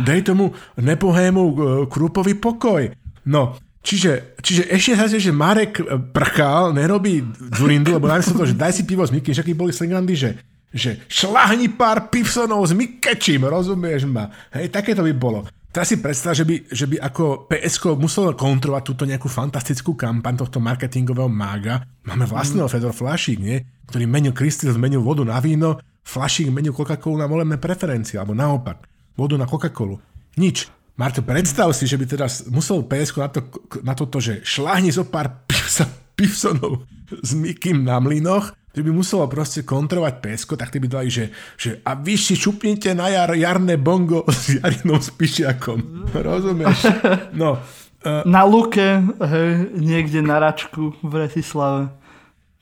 Dej tomu nepohému uh, krúpový pokoj. No, čiže, čiže ešte sa že Marek Prchal nerobí Zurindu, lebo namiesto toho, že daj si pivo s Miky, však boli slingandy, že že šlahni pár pivsonov s Mikečím, rozumieš ma? Hej, také to by bolo. Teraz si predstav, že by, že by ako PSK muselo kontrolovať túto nejakú fantastickú kampaň tohto marketingového mága. Máme vlastného mm. Fedor Flašík, nie? ktorý menil Krystal, zmenil vodu na víno, Flašík menil Coca-Colu na volebné preferencie, alebo naopak, vodu na Coca-Colu. Nič. Marto, predstav si, že by teraz musel PSK na, to, na toto, že šláhni zo pár pivsonov s Mikým na mlynoch že by muselo proste kontrolovať pesko, tak ty by dali, že, že a vy si čupnite na jar, jarné bongo s Jarinom Spišiakom. Rozumieš? No. Uh, na luke, hej, niekde na račku v Bratislave.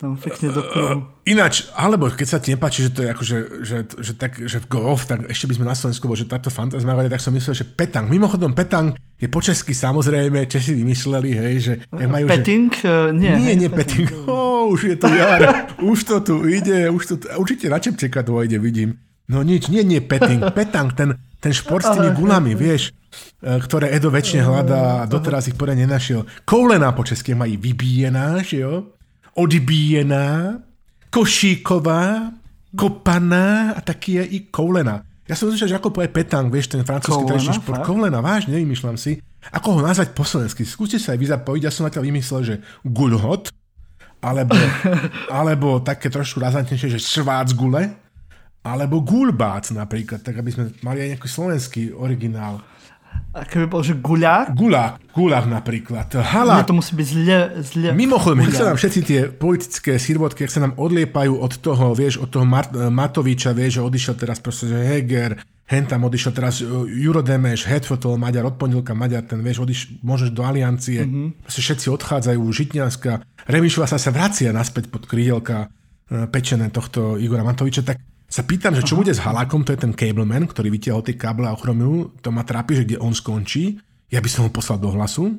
Tam pekne do kruhu. Uh, ináč, alebo keď sa ti nepáči, že to je ako, že, že, že, tak, že golf, tak ešte by sme na Slovensku bol, že táto fantasmária, tak som myslel, že petang. Mimochodom, petang je po česky samozrejme, Česi vymysleli, hej, že... Majú, Petting? Že... Nie, nie, nie petting. Oh, už je to jar, už to tu ide, už to, určite na Čepčeka ide, vidím. No nič, nie, nie petting, petang, ten, ten šport s tými gulami, vieš, e, ktoré Edo väčšine hľadá a doteraz ich poriadne nenašiel. Koulená po česky mají vybíjená, že jo? Odbíjená, košíková, kopaná a taky je i koulená. Ja som myslel, že ako povie petang, vieš, ten francúzsky tradičný šport. Koulena, vážne, nevymýšľam si. Ako ho nazvať po slovensky? Skúste sa aj vy zapojiť. Ja som na to vymyslel, že gulhot, alebo, alebo také trošku razantnejšie, že švác gule, alebo gulbác napríklad, tak aby sme mali aj nejaký slovenský originál. Keby bol, že guľák? Guľák, guľák napríklad. Halák. Nie, to musí byť zle, zle. Mimochodom, jak sa nám všetci tie politické sirvotky, ak sa nám odliepajú od toho, vieš, od toho Mart- Matoviča, vieš, že odišiel teraz proste, že Heger, hen tam odišiel teraz e, Juro Demeš, Hetfotol, Maďar, od pondelka Maďar, ten, vieš, odiš, môžeš do aliancie, mm-hmm. proste všetci odchádzajú, Žitňanská, Remišova sa sa vracia naspäť pod krídelka e, pečené tohto Igora Matoviča, tak sa pýtam, že čo Aha. bude s Halákom, to je ten cableman, ktorý vytiahol tie káble a ochromilu, to ma trápi, že kde on skončí. Ja by som ho poslal do hlasu,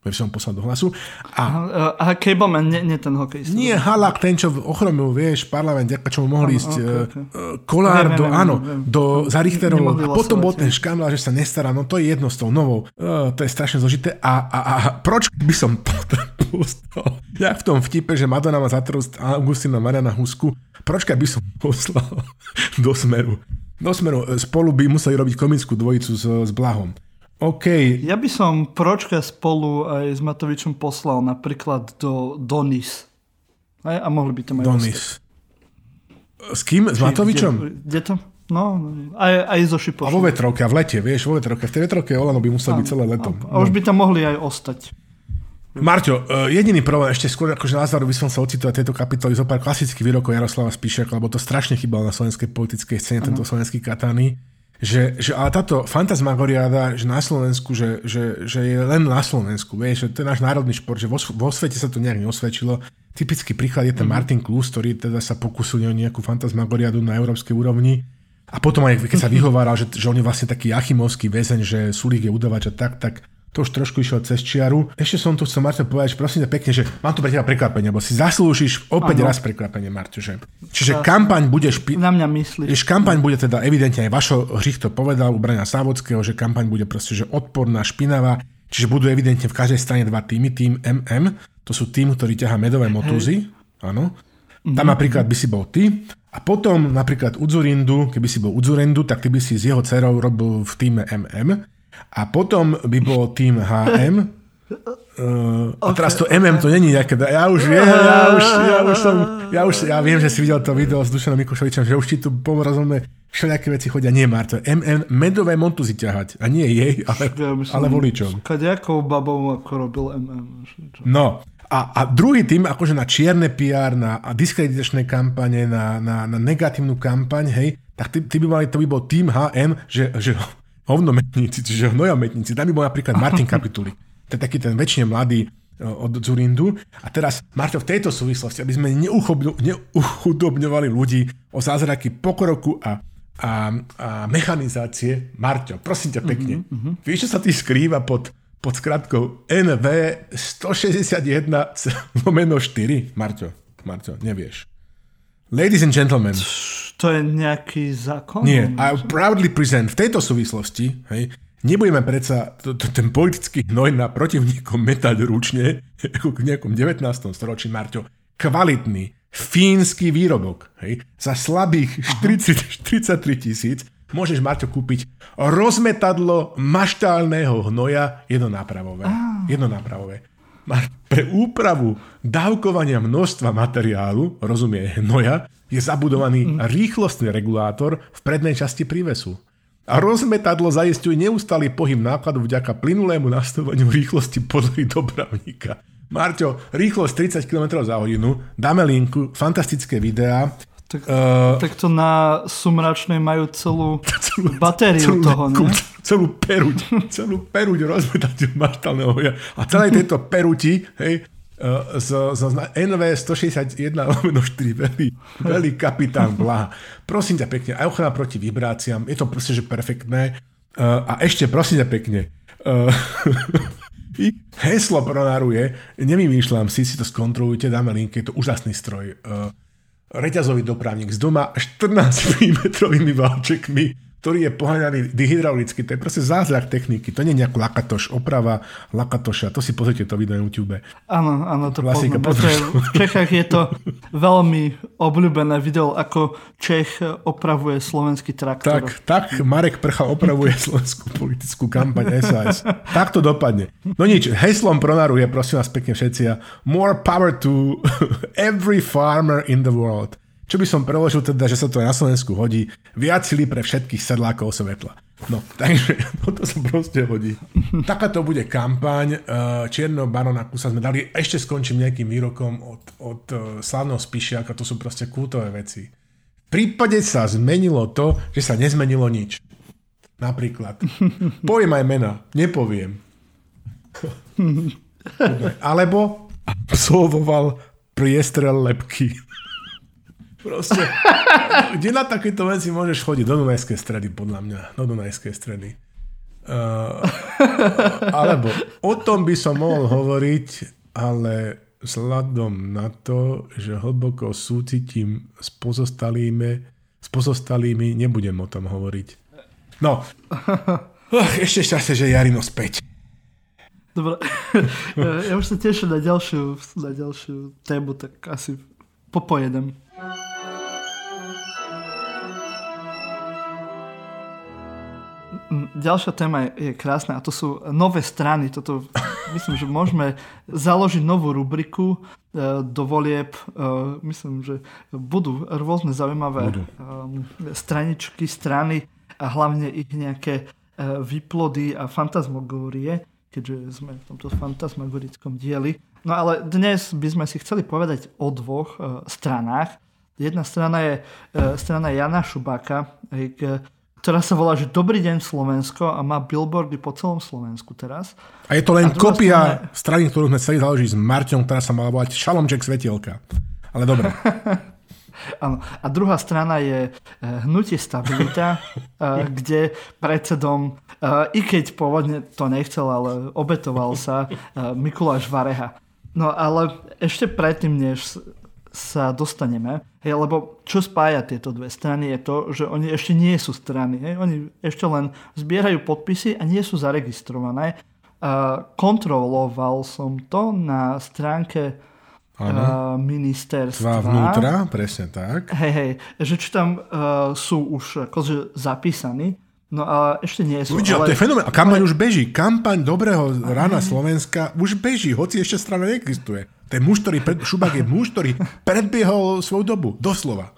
by som poslal do hlasu. A, a, a Cableman, nie, nie ten hokejista. Nie, Halák, ten, čo ochromil, vieš, parlament, ďaká čomu mohli ísť okay, okay. Uh, Kolár viem, do, viem, áno, viem. do Zarichterov. A potom bol ten škandál, že sa nestará, no to je jedno s tou novou. Uh, to je strašne zložité. A, a, a proč by som pustil? Ja v tom vtipe, že Madonna má zatrust Augustina Mariana Husku, Pročka by som poslal do smeru. Do smeru e, spolu by museli robiť komickú dvojicu s, s Blahom. OK. Ja by som Pročka spolu aj s Matovičom poslal napríklad do Donis. A, a mohli by to mať Donis. S kým? S Matovičom? Kde, kde to? No, aj, aj zo Šipošom. A vo vetrovke, a v lete, vieš, vo vetrovke. V tej vetrovke Olano by musel byť celé leto. A, a už no. by tam mohli aj ostať. Marťo, e, jediný problém, ešte skôr akože názoru by som sa ocitovať tejto kapitoly zo pár klasických výrokov Jaroslava Spíšaka, lebo to strašne chýbalo na slovenskej politickej scéne, tento slovenský katany. Že, že ale táto fantasmagoriáda, že na Slovensku, že, že, že je len na Slovensku, vieš, že to je náš národný šport, že vo, vo svete sa to nejak neosvedčilo. Typický príklad je ten mm. Martin Klus, ktorý teda sa pokusil o nejakú fantasmagoriádu na európskej úrovni. A potom aj keď sa vyhováral, že, že on je vlastne taký achimovský väzeň, že Sulík je udavač a tak, tak to už trošku išlo cez čiaru. Ešte som tu chcel, Marto, povedať, že prosím ťa pekne, že mám tu pre teba prekvapenie, lebo si zaslúžiš opäť ano. raz prekvapenie, Marto. Že? Čiže ja, kampaň bude... Špi- na mňa myslíš. Kampaň bude teda evidentne aj Vašo Hřich to povedal u Brania Sávodského, že kampaň bude proste že odporná, špinavá, čiže budú evidentne v každej strane dva týmy, tým MM, to sú tým, ktorý ťahá medové motúzy, áno. Tam mm-hmm. napríklad by si bol ty a potom napríklad Udzurindu, keby si bol Udzurindu, tak ty by si s jeho dcerou robil v týme MM a potom by bol tým HM, Uh, okay, a teraz to MM to není nejaké, ja už viem, ja už, ja už som, ja už, ja viem, že si videl to video s Dušanom Mikušovičom, že už ti tu pomorozumné všelijaké veci chodia, nie Marto, MM, medové montuzy ťahať, a nie jej, ale, ja ale voličom. Kadejakou babou ako robil MM. No, A, a druhý tým, akože na čierne PR, na diskreditačné kampane, na, na, na negatívnu kampaň, hej, tak ty, ty by mali, to by bol tým HM, že, že hovnometníci, čiže hnojometníci. Tam by bol napríklad Martin Kapituli. To je taký ten väčšine mladý e, od Zurindu. A teraz, Marto, v tejto súvislosti, aby sme neuchudobňovali ľudí o zázraky pokroku a, a, a mechanizácie, Marťo, prosím ťa pekne, mm-hmm. vieš, čo sa ty skrýva pod pod skratkou NV 161 lomeno 4. Marťo, Marťo, nevieš. Ladies and gentlemen. To je nejaký zákon? Nie, I proudly present v tejto súvislosti, hej, nebudeme predsa to, to, ten politický hnoj na protivníkom metať ručne, ako v nejakom 19. storočí, Marťo. Kvalitný, fínsky výrobok, hej, za slabých 40, 43 tisíc môžeš, Marťo, kúpiť rozmetadlo maštálneho hnoja jednonápravové. Ah. Jednonápravové. Pre úpravu dávkovania množstva materiálu, rozumie hnoja, je zabudovaný mm. rýchlostný regulátor v prednej časti prívesu. A rozmetadlo zaistuje neustály pohyb nákladu vďaka plynulému nastavovaniu rýchlosti podľa dopravníka. Marťo, rýchlosť 30 km za hodinu, dáme linku, fantastické videá, tak, uh, tak to na sumračnej majú celú, celú batériu celú, toho, ne? Celú peruť, celú peruť rozmetať maštálneho hoja. A celé tejto peruti, hej, uh, z, z NV 161 lomeno 4 veľý, veľý kapitán Blaha. Prosím ťa pekne, aj ochrana proti vibráciám, je to proste, že perfektné. Uh, a ešte, prosím ťa pekne, uh, heslo pronáruje, nevymýšľam si, si to skontrolujte, dáme link, je to úžasný stroj. Reťazový dopravník s doma 14 mm válčekmi ktorý je poháňaný hydraulicky. To je proste zázrak techniky. To nie je nejaká lakatoš, oprava lakatoša. To si pozrite to video na YouTube. Áno, áno, to Klasika, poznám. V Čechách je to veľmi obľúbené video, ako Čech opravuje slovenský traktor. Tak, tak Marek Prcha opravuje slovenskú politickú kampaň SAS. tak to dopadne. No nič, heslom Pronaru je prosím vás pekne všetci more power to every farmer in the world. Čo by som preložil teda, že sa to na Slovensku hodí, viac sily pre všetkých sedlákov svetla. No, takže toto sa proste hodí. Takáto bude kampaň. Eh, Čierneho barona Kusa sme dali, ešte skončím nejakým výrokom od, od eh, slavného Spišiaka, to sú proste kultové veci. V prípade sa zmenilo to, že sa nezmenilo nič. Napríklad. Poviem aj mena, nepoviem. Alebo absolvoval priestrel lepky. Proste, kde na takéto veci môžeš chodiť? Do Dunajskej stredy, podľa mňa. Do Dunajskej stredy. Uh, alebo o tom by som mohol hovoriť, ale vzhľadom na to, že hlboko súcitím s pozostalými, s pozostalými, nebudem o tom hovoriť. No, uh, ešte šťastie, že Jarino späť. Dobre, ja už sa teším na ďalšiu, na ďalšiu tému, tak asi popojedem. Ďalšia téma je, je krásna a to sú nové strany. Toto, myslím, že môžeme založiť novú rubriku e, do volieb. E, myslím, že budú rôzne zaujímavé budú. E, straničky, strany a hlavne ich nejaké výplody a fantasmagórie, keďže sme v tomto fantasmagorickom dieli. No ale dnes by sme si chceli povedať o dvoch stranách. Jedna strana je strana Jana Šubáka, ktorá sa volá, že Dobrý deň Slovensko a má billboardy po celom Slovensku teraz. A je to len kopia strana... strany, ktorú sme chceli založiť s Marťom, ktorá sa mala volať Šalomček Svetielka. Ale dobre. Áno. A druhá strana je eh, Hnutie Stabilita, eh, kde predsedom, eh, i keď pôvodne to nechcel, ale obetoval sa Mikuláš Vareha. No ale ešte predtým, než sa dostaneme, hej, lebo čo spája tieto dve strany je to, že oni ešte nie sú strany, hej, oni ešte len zbierajú podpisy a nie sú zaregistrované. Uh, kontroloval som to na stránke uh, ministerstva. vnútra, presne tak. Hej, hej, že či tam uh, sú už akože zapísaní, No a ešte nie sú. Uvidíš, ale... to je fenomén. A kampaň ale... už beží. Kampaň dobrého rána Slovenska už beží, hoci ešte strana neexistuje. Ten muž, ktorý pred, Šubák je muž, ktorý predbiehol svoju dobu. Doslova.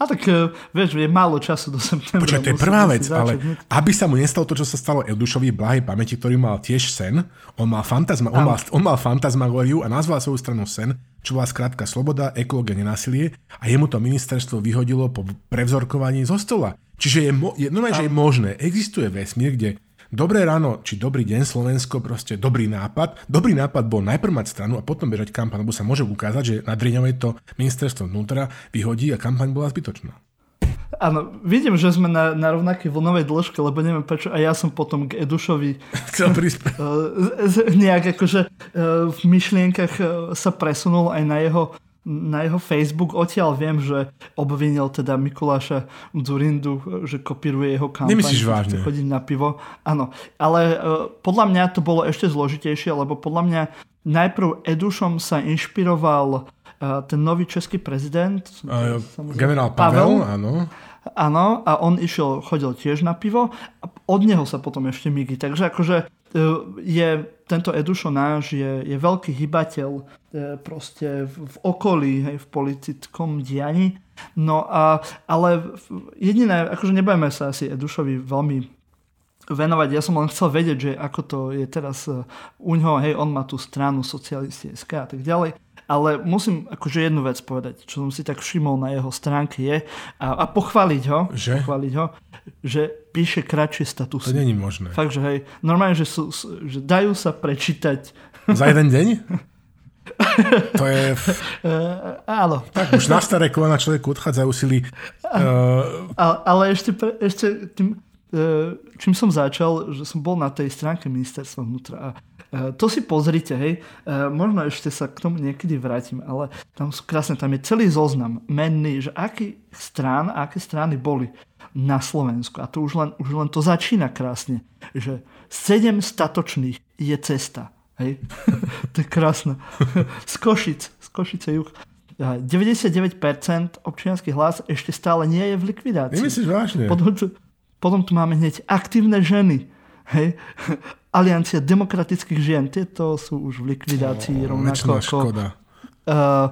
A tak e, vieš, je málo času do septembra. Počkaj, to je prvá vec, ale aby sa mu nestalo to, čo sa stalo Edušovi blahej pamäti, ktorý mal tiež sen, on mal, fantazma, on mal, on mal fantasmagóriu a nazval svoju stranu sen, čo bola skrátka sloboda, ekológia, nenásilie. A jemu to ministerstvo vyhodilo po prevzorkovaní zo stola. Čiže je, mo- je, normálne, že je možné, existuje vesmír, kde Dobré ráno, či dobrý deň Slovensko, proste dobrý nápad. Dobrý nápad bol najprv mať stranu a potom bežať kampaň, lebo sa môže ukázať, že na Driňovej to ministerstvo vnútra vyhodí a kampaň bola zbytočná. Áno, vidím, že sme na, na rovnakej vlnovej dĺžke, lebo neviem prečo, a ja som potom k Edušovi chcel prispieť. nejak akože e, v myšlienkach e, sa presunul aj na jeho na jeho Facebook. Odtiaľ viem, že obvinil teda Mikuláša Zurindu, že kopíruje jeho kampaň. Nemyslíš vážne? Chodiť na pivo. Áno, ale uh, podľa mňa to bolo ešte zložitejšie, lebo podľa mňa najprv Edušom sa inšpiroval uh, ten nový český prezident. Uh, generál Pavel, Pavel, áno. Áno, a on išiel, chodil tiež na pivo a od neho sa potom ešte migy. Takže akože je, tento Edušo náš je, je veľký hybateľ e, proste v, v okolí, hej, v politickom dianí. No a, ale jediné, akože nebudeme sa asi Edušovi veľmi venovať. Ja som len chcel vedieť, že ako to je teraz e, u ňoho, hej, on má tú stranu socialisti SK a tak ďalej. Ale musím akože jednu vec povedať, čo som si tak všimol na jeho stránke je a, a pochváliť ho, že? pochváliť ho, že píše kratšie statusy. To není možné. Fakt, že hej, normálne, že, sú, že dajú sa prečítať. Za jeden deň? To je... Uh, áno. Tak už na staré kolena človeku odchádzajú sily. Uh... Ale, ale ešte, pre, ešte tým, uh, čím som začal, že som bol na tej stránke ministerstva vnútra a to si pozrite, hej. Uh, možno ešte sa k tomu niekedy vrátim, ale tam sú krásne, tam je celý zoznam menný, že aký strán, aké strany boli na Slovensku. A to už len, už len to začína krásne, že sedem statočných je cesta. Hej? to je krásne. z Košic, z Košice juh. 99% občianských hlas ešte stále nie je v likvidácii. Nemyslíš vážne? Potom tu, potom tu máme hneď aktívne ženy. Hej? Aliancia demokratických žien, tieto sú už v likvidácii oh, rovnako ako... Škoda. Uh,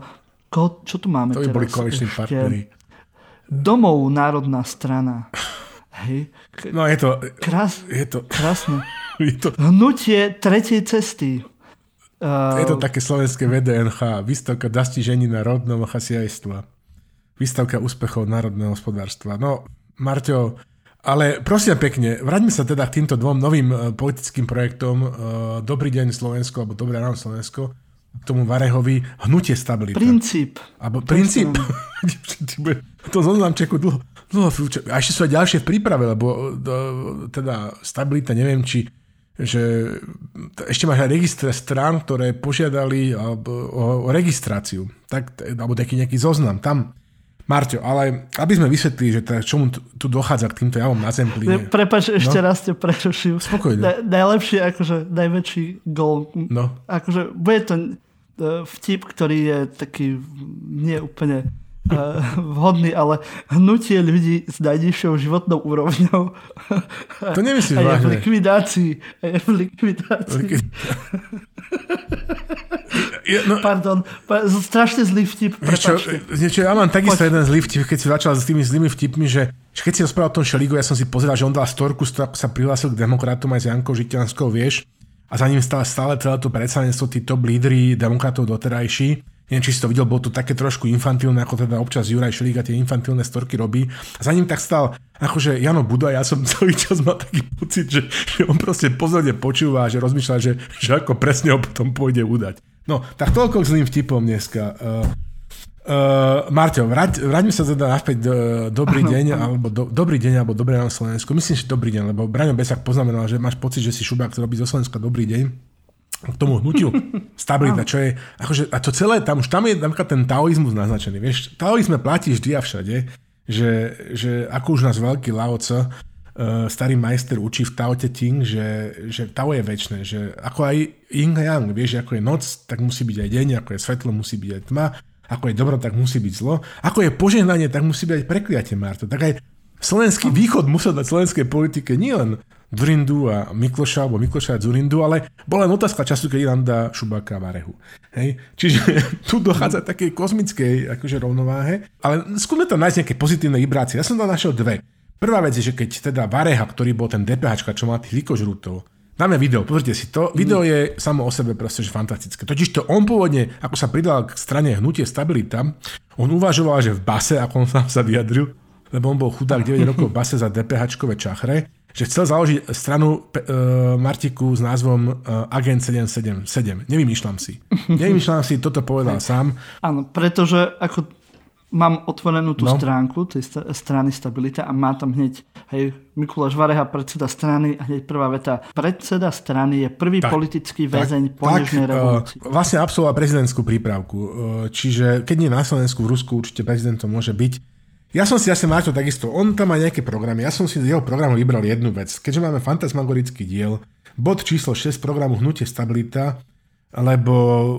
ko, čo tu máme to teraz? boli koaliční partneri domov národná strana. Hej. No je to... Krás, je to... Krásne. Je to, Hnutie tretej cesty. Uh, je to také slovenské VDNH. Výstavka žení na rodnom chasiajstva. Výstavka úspechov národného hospodárstva. No, Marťo, ale prosím pekne, vráťme sa teda k týmto dvom novým uh, politickým projektom uh, Dobrý deň Slovensko alebo Dobré ráno Slovensko k tomu Varehovi hnutie stabilita. Princíp. Abo princíp. to zoznam čeku dlho, dlho A ešte sú aj ďalšie v príprave, lebo teda stabilita, neviem, či že ešte máš aj registre strán, ktoré požiadali o registráciu. Tak, alebo taký nejaký zoznam. Tam Marťo, ale aby sme vysvetlili, že teda, čomu tu dochádza k týmto javom na Zempline. Prepač, ešte no? raz ťa prerušil. Spokojne. Na, najlepší, akože najväčší gol. No. Akože bude to uh, vtip, ktorý je taký nie úplne uh, vhodný, ale hnutie ľudí s najnižšou životnou úrovňou. To nemyslíš vážne. A je v likvidácii. A je v likvidácii. Je, no, Pardon, strašne zlý vtip, niečo, niečo, ja mám takisto Poď. jeden zlý vtip, keď si začal s tými zlými vtipmi, že keď si rozprával o tom Šeligu, ja som si pozeral, že on dal storku, sa prihlásil k demokratom aj s Jankou Žitianskou, vieš, a za ním stále, stále celé to predstavenstvo, tí top lídry demokratov doterajší. Neviem, či si to videl, bolo to také trošku infantilné, ako teda občas Juraj Šeliga tie infantilné storky robí. A za ním tak stal akože Jano Buda, ja som celý čas mal taký pocit, že, že on proste pozorne počúva, že rozmýšľa, že, že ako presne ho potom pôjde udať. No, tak toľko k zlým vtipom dneska. Uh, uh, Marťo, vrať, vráťme sa teda naspäť do, dobrý deň, alebo do, dobrý deň, alebo dobré na Slovensku. Myslím, že dobrý deň, lebo Braňo Besak poznamenal, že máš pocit, že si šubák, ktorý robí zo Slovenska dobrý deň k tomu hnutiu stabilita, čo je, akože, a to celé, tam už tam je napríklad ten taoizmus naznačený, vieš, taoizme platí vždy a všade, že, že ako už nás veľký Lao Tse, uh, starý majster učí v Tao Te Ching, že, že Tao je väčšie, že ako aj yin a yang, vieš, ako je noc, tak musí byť aj deň, ako je svetlo, musí byť aj tma, ako je dobro, tak musí byť zlo, ako je požehnanie, tak musí byť aj prekliatie, Marto. Tak aj slovenský východ musel dať slovenskej politike nielen Zurindu a Mikloša, alebo Mikloša a Zurindu, ale bola len otázka času, keď Irán dá Šubáka a Varehu. Hej? Čiže tu dochádza takej kozmickej akože rovnováhe, ale skúsme tam nájsť nejaké pozitívne vibrácie. Ja som tam našiel dve. Prvá vec je, že keď teda Vareha, ktorý bol ten DPH, čo má tých likožrutov, Dáme video, pozrite si to. Video je samo o sebe proste že fantastické. Totiž to on pôvodne, ako sa pridal k strane hnutie Stabilita, on uvažoval, že v base, ako on sám sa vyjadril, lebo on bol chudák 9 rokov v base za DPH-čkové čachre, že chcel založiť stranu e, Martiku s názvom e, Agent 777. Nevymýšľam si. Nevymýšľam si, toto povedal sám. Áno, pretože ako mám otvorenú tú no. stránku tej st- strany Stabilita a má tam hneď hej, Mikuláš Vareha, predseda strany a hneď prvá veta. Predseda strany je prvý tak, politický väzeň po nežnej eh, revolúcii. Uh, vlastne absolvoval prezidentskú prípravku. Uh, čiže keď nie na Slovensku, v Rusku určite prezidentom môže byť. Ja som si asi Marto takisto, on tam má nejaké programy, ja som si z jeho programu vybral jednu vec. Keďže máme fantasmagorický diel, bod číslo 6 programu Hnutie Stabilita, lebo uh,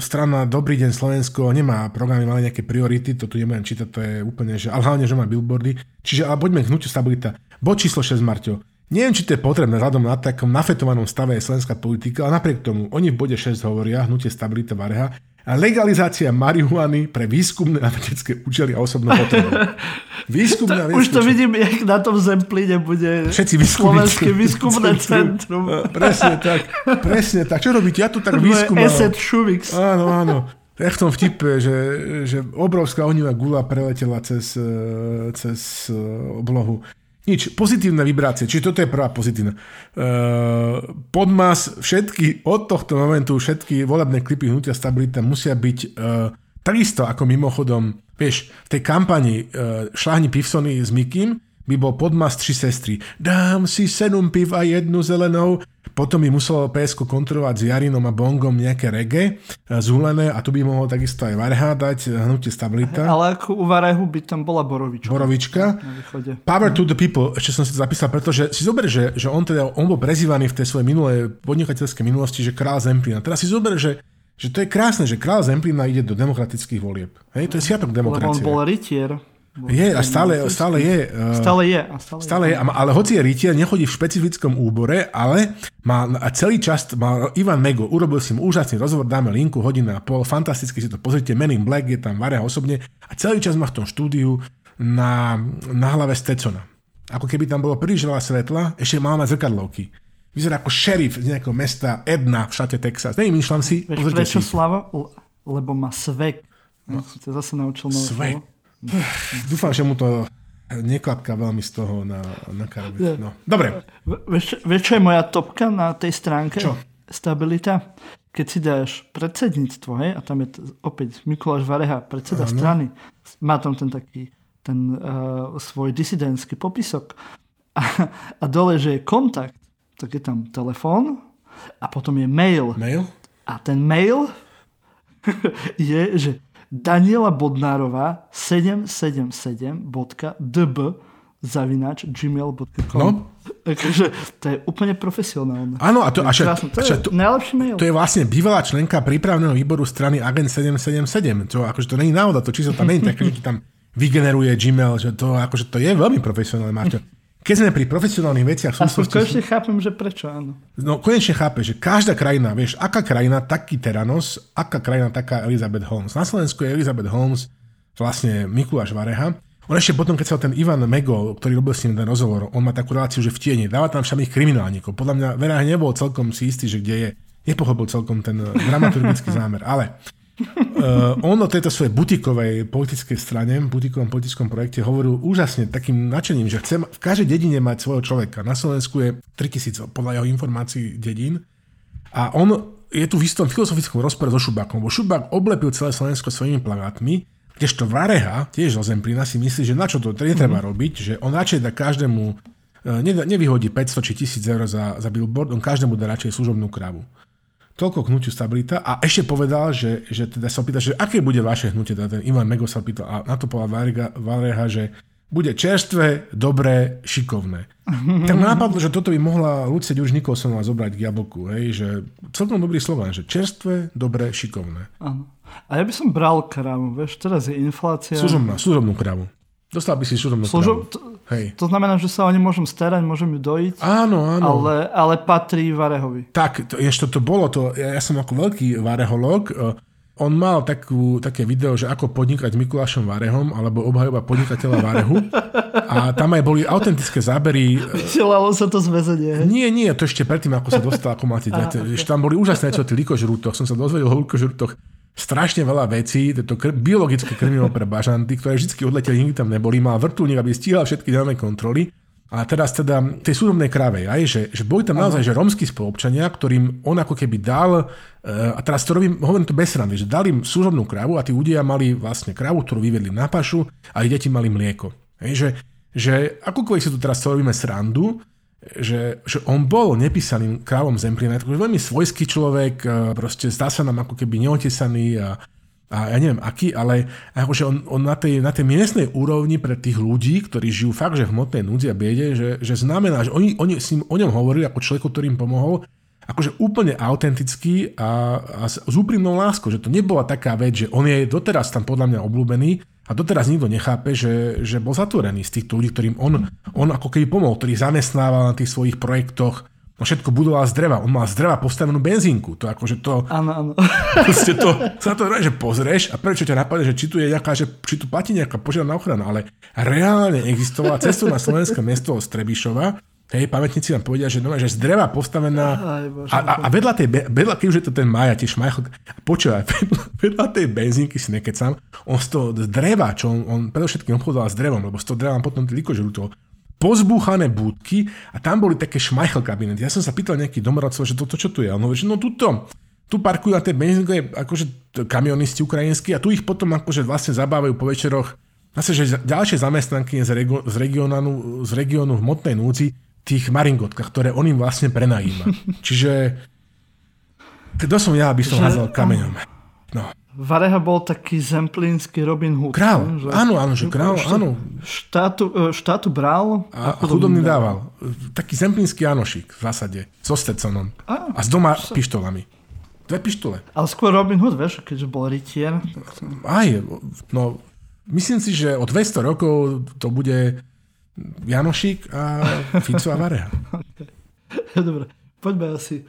strana Dobrý deň Slovensko nemá programy, mali nejaké priority, to tu nebudem čítať, to je úplne, že, ale hlavne, že má billboardy. Čiže, ale poďme k hnutiu stabilita. Bod číslo 6, Marťo. Neviem, či to je potrebné vzhľadom na takom nafetovanom stave je slovenská politika, ale napriek tomu, oni v bode 6 hovoria, hnutie stabilita Vareha, a legalizácia marihuany pre výskumné a vedecké účely a. Výskumné to, Už to vidím, jak na tom Zempline bude Všetci Slovenské výskumné centrum. Presne tak, presne tak. Čo robíte? Ja tu tak výskumám. Eset Šuvix. Áno, áno. Ja v tom vtipe, že, že obrovská ohnivá gula preletela cez, cez oblohu. Nič, pozitívne vibrácie, čiže toto je prvá pozitívna. Uh, podmas, všetky, od tohto momentu všetky volebné klipy hnutia stabilita musia byť uh, takisto ako mimochodom, vieš, v tej kampani uh, Šláhni Pivsony s Mikým by bol podmas tri sestry. Dám si sedm piv a jednu zelenou, potom by muselo PSK kontrolovať s Jarinom a Bongom nejaké reggae e, zúlené a tu by mohol takisto aj Vareha dať, e, hnutie stabilita. Ale ako u Varehu by tam bola Borovička. Borovička. Power to the people, ešte som si to zapísal, pretože si zober, že, že on, teda, on bol prezývaný v tej svojej minulej podnikateľskej minulosti, že král Zemplina. Teraz si zober, že že to je krásne, že král Zemplina ide do demokratických volieb. Hej, to je sviatok demokracie. Lebo on bol rytier. Je a stále, stále je. Stále je. A stále, stále je. je. Ale hoci je rytier, nechodí v špecifickom úbore, ale má a celý čas, má Ivan Mego, urobil si mu úžasný rozhovor, dáme linku, hodina a pol, fantasticky si to pozrite, Men in Black je tam Vareha osobne a celý čas má v tom štúdiu na, na hlave Stecona. Ako keby tam bolo príliš veľa svetla, ešte má na zrkadlovky. Vyzerá ako šerif z nejakého mesta Edna v štáte Texas. Nevymýšľam si. Vieš, prečo si. Slava? Lebo má svek. No. Ja som sa zase naučil nové Svek. Slovo. Dúfam, že mu to neklapká veľmi z toho na, na karbe. No. Dobre. Vieš, vieš, čo je moja topka na tej stránke? Čo? Stabilita. Keď si dáš predsedníctvo, hej, a tam je opäť Mikuláš Vareha, predseda ano. strany, má tam ten taký ten uh, svoj disidentský popisok a, a dole, že je kontakt, tak je tam telefón a potom je mail. Mail? A ten mail je, že Daniela Bodnárová 777.db zavinač gmail.com no? Takže to je úplne profesionálne. Áno, a to, a však, to je to, najlepší mail. To je vlastne bývalá členka prípravného výboru strany Agent 777. To, akože to není náhoda, to číslo tam není také, že tam vygeneruje Gmail, že to, akože to je veľmi profesionálne, Marťo. Keď sme pri profesionálnych veciach... A konečne chápem, že prečo áno. No konečne chápe, že každá krajina, vieš, aká krajina, taký Teranos, aká krajina, taká Elizabeth Holmes. Na Slovensku je Elizabeth Holmes vlastne Mikuláš Vareha. On ešte potom, keď sa ten Ivan Mego, ktorý robil s ním ten rozhovor, on má takú reláciu, že v tieni, dáva tam všamých kriminálnikov. Podľa mňa Verah nebol celkom si istý, že kde je. Nepochopil celkom ten dramaturgický zámer. Ale uh, on o tejto svojej butikovej politickej strane, butikovom politickom projekte hovoril úžasne takým nadšením, že chce v každej dedine mať svojho človeka. Na Slovensku je 3000 podľa jeho informácií dedín a on je tu v istom filozofickom rozpore so Šubákom, bo Šubák oblepil celé Slovensko svojimi plagátmi, kdežto Vareha, tiež zo Zemplína, si myslí, že na čo to netreba mm-hmm. robiť, že on radšej dá každému, e, nevyhodí 500 či 1000 eur za, za billboard, on každému dá radšej služobnú kravu. Toľko k hnutiu stabilita. A ešte povedal, že, že teda sa opýta, že aké bude vaše hnutie, teda ten Ivan Mego sa opýtal a na to povedal Vareha, že bude čerstvé, dobré, šikovné. tak ma napadlo, že toto by mohla Lucia Ďurž Nikolsonová zobrať k jablku. Hej, že celkom dobrý slován, že čerstvé, dobré, šikovné. Áno. A ja by som bral kravu, vieš, teraz je inflácia. Služobná, služobnú kravu. Dostal by si služobnú Služob... kravu. Hej. To znamená, že sa o ne môžem starať, môžem ju dojiť, Áno, áno. ale, ale patrí Varehovi. Tak, to, ešte to bolo, to, ja, ja som ako veľký vareholog, uh, on mal takú, také video, že ako podnikať Mikulášom Varehom, alebo obhajoba podnikateľa Varehu. A tam aj boli autentické zábery. Vysielalo sa to z. Nie, nie, to ešte predtým, ako sa dostal, ako máte dieťa. Okay. Tam boli úžasné čo o tých likožrútoch. Som sa dozvedel o likožrútoch strašne veľa vecí, to kr- biologické krmivo pre bažanty, ktoré vždy odleteli, nikdy tam neboli, mal vrtulník, aby stíhal všetky dané kontroly. A teraz teda tej súdobnej kráve, aj, že, že boli tam naozaj že romskí spolupčania, ktorým on ako keby dal, a teraz to robím, hovorím to bez srandy, že dali im súžobnú krávu a tí ľudia mali vlastne krávu, ktorú vyvedli na pašu a ich deti mali mlieko. Hej, že, že akokoľvek si tu teraz to robíme srandu, že, že on bol nepísaným kráľom Zemplína, je veľmi svojský človek, proste zdá sa nám ako keby neotesaný a, a ja neviem aký, ale akože on, on na, tej, na tej miestnej úrovni pre tých ľudí, ktorí žijú fakt, že v hmotnej núdzi a biede, že, že znamená, že oni, oni s ním, o ňom hovorili ako človeku, ktorý im pomohol, akože úplne autentický a, a s, s úprimnou láskou, že to nebola taká vec, že on je doteraz tam podľa mňa obľúbený a doteraz nikto nechápe, že, že bol zatvorený z týchto ľudí, ktorým on, on ako keby pomohol, ktorý zamestnával na tých svojich projektoch, No všetko budoval z dreva. On mal z dreva postavenú benzínku. To akože to... Áno, áno. Proste to, sa to že pozrieš a prečo ťa napadne, že či tu je nejaká, že či tu platí nejaká požiadna ochrana, ale reálne existovala cestovná slovenské mesto z Trebišova, Hej, pamätníci vám povedia, že, no, že z dreva postavená a, a, a vedľa tej, vedľa, keď už je to ten Maja, tiež Majcho, počúvaj, vedľa, vedľa tej benzínky si nekecam, on z toho z dreva, čo on, on predovšetkým obchodoval s drevom, lebo z toho dreva potom toľko žlutol, pozbúchané budky a tam boli také šmajchl kabinety. Ja som sa pýtal nejaký domorodcov, že toto čo tu je. On hovorí, že no tuto, tu parkujú na tej benzínke akože kamionisti ukrajinskí a tu ich potom akože vlastne zabávajú po večeroch Zase, že ďalšie zamestnanky z, rego, z, regionu, z regionu v motnej núci tých maringotkách, ktoré on im vlastne prenajíma. Čiže kto som ja, aby som hádzal kameňom. No. Vareha bol taký zemplínsky Robin Hood. Král, že, áno, áno, že král, áno. Štátu, e, štátu bral a, a chudobný dával. dával. Taký zemplínsky Janošik v zásade, so Stetsonom. A, a s doma sa... pištolami. Dve pištole. Ale skôr Robin Hood, vieš, keďže bol rytier. Tak... Aj, no, myslím si, že o 200 rokov to bude Janošik a Fico a Vareha. Dobre, poďme asi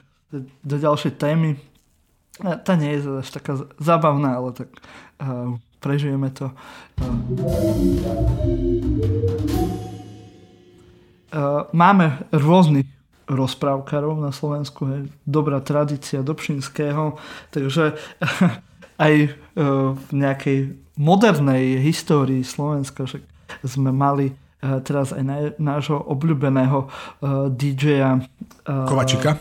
do ďalšej témy. Tá nie je až taká zábavná, ale tak uh, prežijeme to. Uh, máme rôznych rozprávkarov na Slovensku, je dobrá tradícia Dobšinského, takže aj uh, v nejakej modernej histórii Slovenska však sme mali teraz aj na, nášho obľúbeného uh, DJ-a uh, Kovačika.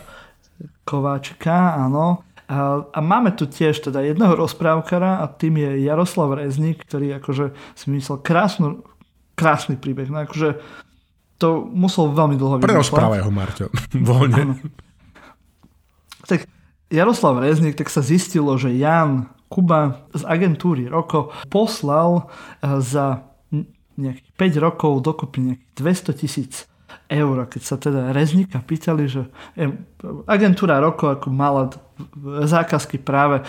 Kováčika, áno, a, a máme tu tiež teda jedného rozprávkara a tým je Jaroslav Rezník, ktorý akože si myslel krásnu, krásny príbeh. No akože to musel veľmi dlho vymýšľať. Prerozprávaj ho, Marťo. Voľne. Tak Jaroslav Rezník, tak sa zistilo, že Jan Kuba z agentúry Roko poslal eh, za nejakých 5 rokov dokopy nejakých 200 tisíc eur. Keď sa teda Reznika pýtali, že agentúra Roko ako mala zákazky práve e,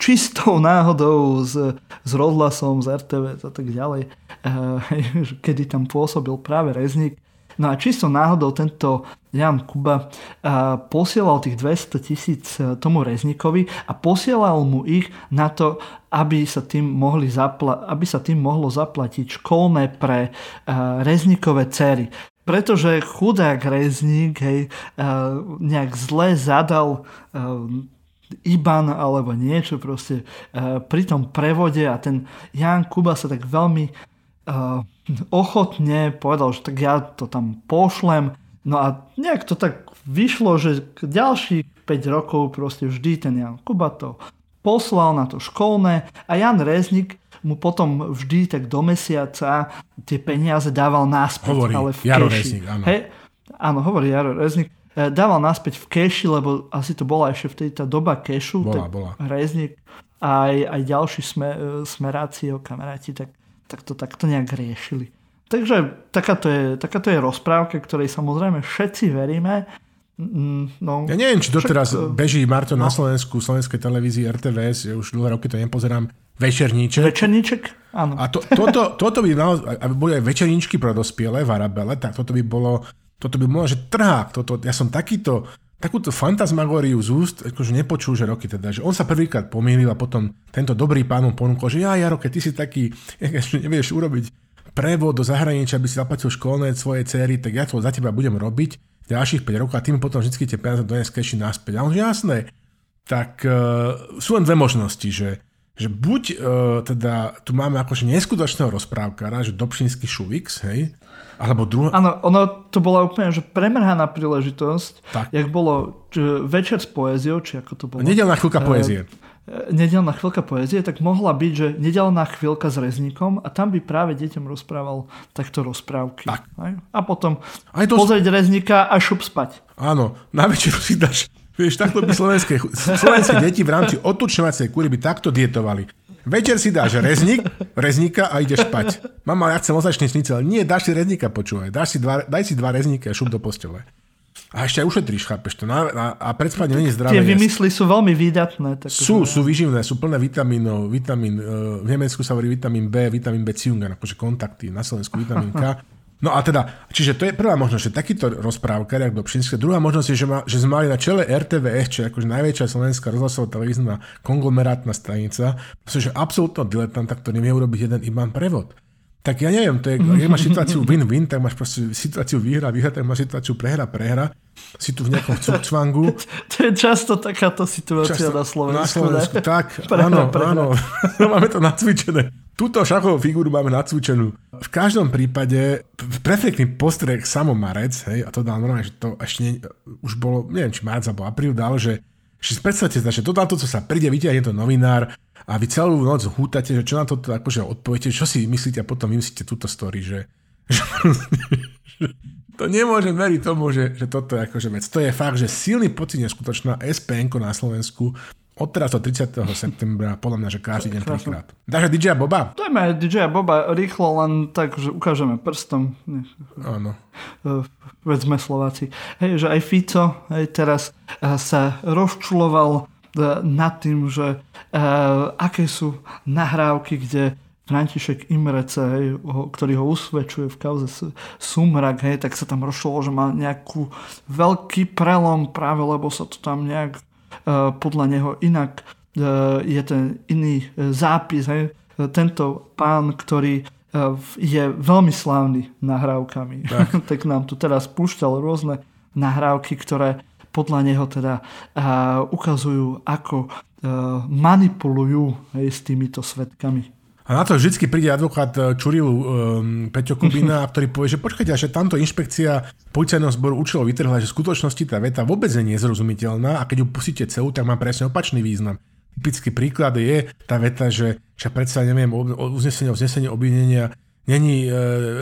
čistou náhodou s, s rozhlasom, z RTV a tak ďalej, e, kedy tam pôsobil práve Reznik. No a čisto náhodou tento Jan Kuba e, posielal tých 200 tisíc tomu Reznikovi a posielal mu ich na to, aby sa tým, mohli zapla- aby sa tým mohlo zaplatiť školné pre Reznikové cery pretože chudák rezník hej, nejak zle zadal IBAN alebo niečo proste pri tom prevode a ten Jan Kuba sa tak veľmi ochotne povedal, že tak ja to tam pošlem. No a nejak to tak vyšlo, že ďalších 5 rokov proste vždy ten Jan Kuba to poslal na to školné a Jan Reznik mu potom vždy tak do mesiaca tie peniaze dával náspäť. Hovorí ale v Jaro keši. Reznik, áno. Hej, áno, hovorí Jaro Reznik. E, dával náspäť v keši, lebo asi to bola ešte vtedy tá doba kešu. Bola, bola. Reznik aj, aj ďalší sme, e, smeráci, kamaráti, tak, tak to takto nejak riešili. Takže takáto je, takáto je rozprávka, ktorej samozrejme všetci veríme. Mm, no. Ja neviem, či doteraz Však, beží Marto no. na Slovensku, slovenskej televízii RTVS, ja už dlhé roky to nepozerám, večerníček. Večerníček, áno. A to, toto, toto by malo, aby boli aj večerníčky pro dospiele v Arabele, tak toto by bolo, toto by bolo, že trhák, toto, ja som takýto, takúto fantasmagóriu z úst akože nepočul, že roky teda, že on sa prvýkrát pomýlil a potom tento dobrý pán mu ponúkol, že ja, Jaro, keď ty si taký, ešte nevieš urobiť prevod do zahraničia, aby si zaplatil školné svojej céry, tak ja to za teba budem robiť ďalších 5 rokov a tým potom vždy tie peniaze dones keši naspäť. A on že jasné, tak uh, sú len dve možnosti, že, že buď uh, teda tu máme akože neskutočného rozprávkara, že Dobšinský Šuvix, hej, alebo druhá... Áno, ono to bola úplne že premrhaná príležitosť, tak. jak bolo č, večer s poéziou, či ako to bolo. Nedelná chvíľka poézie. Uh, nedelná chvíľka poezie, tak mohla byť, že nedelná chvíľka s rezníkom a tam by práve deťom rozprával takto rozprávky. Tak. A potom Aj to... pozrieť rezníka a šup spať. Áno, na večeru si dáš Vieš, takto by slovenské, slovenské deti v rámci otučňovacej kúry by takto dietovali. Večer si dáš rezník, rezníka a ideš spať. Mama, ja chcem ozačný šnicel. Nie, dáš si rezníka, počúvaj. Dáš si dva, daj si dva rezníka a šup do postele. A ešte aj ušetríš, chápeš to. Na, na, a pred spaním není zdravé. Tie vymysly sú veľmi výdatné. Tak sú, sú vyživné, sú plné vitamínov. Vitamín, uh, v Nemecku sa hovorí vitamín B, vitamín B ciungan, akože kontakty, na Slovensku vitamín K. No a teda, čiže to je prvá možnosť, že takýto rozprávkar, jak do Pšinské. Druhá možnosť je, že, ma, že sme mali na čele RTVS, čo je akože najväčšia slovenská rozhlasová televízna konglomerátna stanica, pretože absolútno diletanta, ktorý nevie urobiť jeden iban prevod. Tak ja neviem, to je, keď máš situáciu win-win, tak máš proste situáciu výhra, výhra, tak máš situáciu prehra, prehra. Si tu v nejakom cukcvangu. To je často takáto situácia často, na Slovensku. Na Slovensku, ne? tak. Prehra, áno, prehra. áno. máme to nacvičené. Túto šachovú figúru máme nacvičenú. V každom prípade perfektný postrek samo Marec, hej, a to dal normálne, že to ešte nie, už bolo, neviem, či Marec alebo apríl dal, že, že predstavte sa, že to, to, co sa príde, vyťahne to novinár, a vy celú noc hútate, že čo na to akože odpoviete, čo si myslíte a potom vymyslíte túto story, že to nemôžem veriť tomu, že, že toto je akože vec. To je fakt, že silný pocit neskutočná SPN na Slovensku od teraz do 30. septembra, podľa mňa, že každý deň trikrát. Dáš DJ Boba? Dajme DJ Boba rýchlo, len tak, že ukážeme prstom. Áno. E, veď sme Slováci. Hej, že aj Fico hej, teraz e, sa rozčuloval E, nad tým, že uh, aké sú nahrávky, kde František Imrece, hej, ktorý ho usvedčuje v kauze Sumrak, hej, tak sa tam rozšlo, že má nejakú veľký prelom práve, lebo sa to tam nejak podľa neho inak uh, je ten iný zápis. Hej. Tento pán, ktorý je veľmi slávny nahrávkami, tak. tak nám tu teraz púšťal rôzne nahrávky, ktoré podľa neho teda ukazujú, ako manipulujú hej, s týmito svetkami. A na to vždy príde advokát Čurilu um, Peťo Kubina, ktorý povie, že počkajte, že tamto inšpekcia policajného zboru účelo vytrhla, že v skutočnosti tá veta vôbec nie je nezrozumiteľná a keď ju pustíte celú, tak má presne opačný význam. Typický príklad je tá veta, že však predsa neviem, uznesenie, uznesenie obvinenia Není e,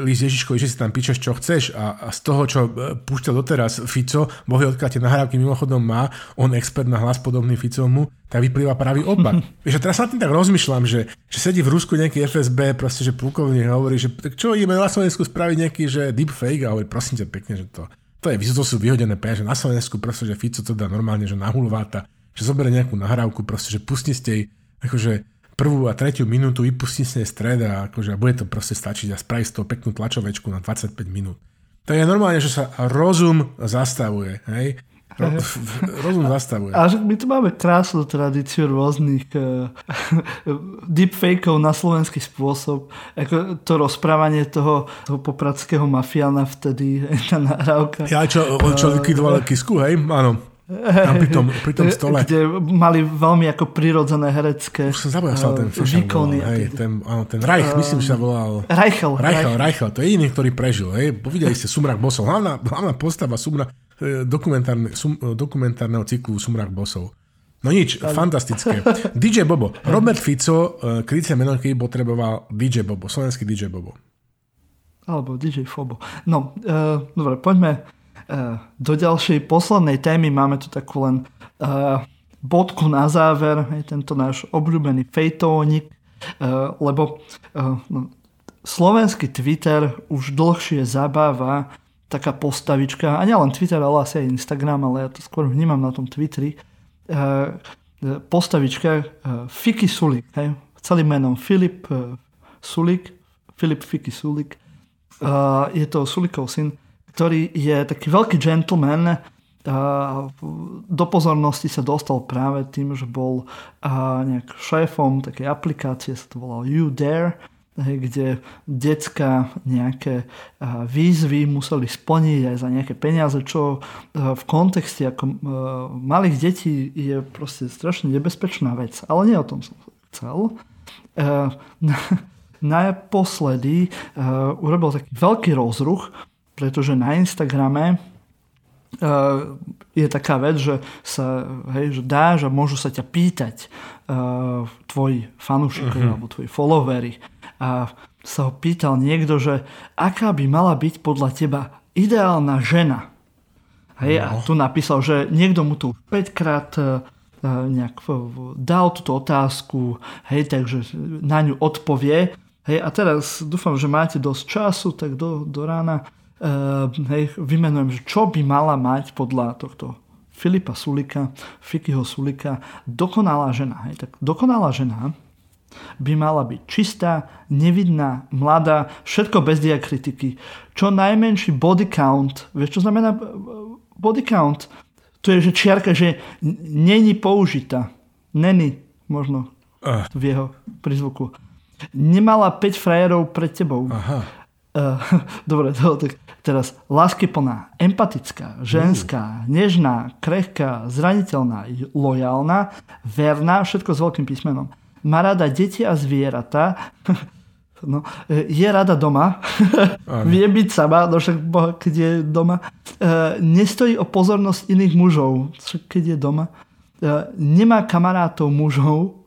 list Ježiškovi, že si tam píšeš, čo chceš a, a z toho, čo e, púšťal doteraz Fico, bohy odkiaľ tie nahrávky mimochodom má, on expert na hlas podobný Ficomu, tak vyplýva pravý opak. Vieš, a teraz sa tým tak rozmýšľam, že, že sedí v Rusku nejaký FSB, proste, že plukovník hovorí, že tak čo ideme na Slovensku spraviť nejaký, že deepfake a hovorí, prosím ťa pekne, že to, to je, to sú vyhodené peniaze, na Slovensku proste, že Fico to dá normálne, že na hulváta, že zoberie nejakú nahrávku, proste, že pustí ste jej, akože prvú a tretiu minútu vypustí z stred a akože bude to proste stačiť a spraviť z toho peknú tlačovečku na 25 minút. To je normálne, že sa rozum zastavuje, hej? rozum zastavuje. A my tu máme krásnu tradíciu rôznych uh, deepfakeov na slovenský spôsob. Ako to rozprávanie toho, toho popradského mafiána vtedy, tá nahrávka. Ja, čo, čo likvidoval uh, Kisku, hej? Áno. Tam pri tom, pri tom stole. Kde mali veľmi ako prirodzené herecké Už som zabudol, sa ten výkony. Hej, ten, áno, ten Reich, uh, myslím, že sa volal... Reichel. Reichel, Reichel, to je jediný, ktorý prežil. Hej. Videli ste Sumrak Bosov. Hlavná, hlavná postava Sumra, e, dokumentárne, sum, e, dokumentárneho cyklu Sumrak Bosov. No nič, Ale... fantastické. DJ Bobo. Robert Fico, uh, krycie meno, keď potreboval DJ Bobo, slovenský DJ Bobo. Alebo DJ Fobo. No, uh, dobre, poďme Eh, do ďalšej poslednej témy máme tu takú len uh, bodku na záver, je tento náš obľúbený fejtónik, uh, lebo uh, no, slovenský Twitter už dlhšie zabáva taká postavička, a nielen Twitter, ale asi aj Instagram, ale ja to skôr vnímam na tom Twitteri, postavička Fiki Sulik, hej, celým menom Filip Sulik, Filip Fiki Sulik, je to Sulikov syn, ktorý je taký veľký gentleman, do pozornosti sa dostal práve tým, že bol nejak šéfom takej aplikácie, sa to volalo You Dare, kde decka nejaké výzvy museli splniť aj za nejaké peniaze, čo v kontexte ako malých detí je proste strašne nebezpečná vec. Ale nie o tom som chcel. Naposledy urobil taký veľký rozruch, pretože na Instagrame je taká vec, že sa hej, že dáš a môžu sa ťa pýtať uh, tvoji fanúšikovia uh-huh. alebo tvoji followery a sa ho pýtal niekto, že aká by mala byť podľa teba ideálna žena. Hej, no. a tu napísal, že niekto mu tu 5 krát uh, nejak dal túto otázku, hej, takže na ňu odpovie. Hej, a teraz dúfam, že máte dosť času, tak do, do rána hej, vymenujem, že čo by mala mať podľa tohto Filipa Sulika, Fikyho Sulika, dokonalá žena. Hej, tak dokonalá žena by mala byť čistá, nevidná, mladá, všetko bez diakritiky. Čo najmenší body count, vieš čo znamená body count? To je, že čiarka, že není použitá. Není, možno uh. v jeho prizvuku. Nemala 5 frajerov pred tebou. Aha. Uh, dobre, to, tak teraz. Láskyplná, empatická, ženská, mm. nežná, krehká, zraniteľná, lojálna, verná, všetko s veľkým písmenom. Má rada deti a zvieratá, no, je rada doma, vie byť sama, no však boha, keď je doma, e, nestojí o pozornosť iných mužov, keď je doma, e, nemá kamarátov mužov,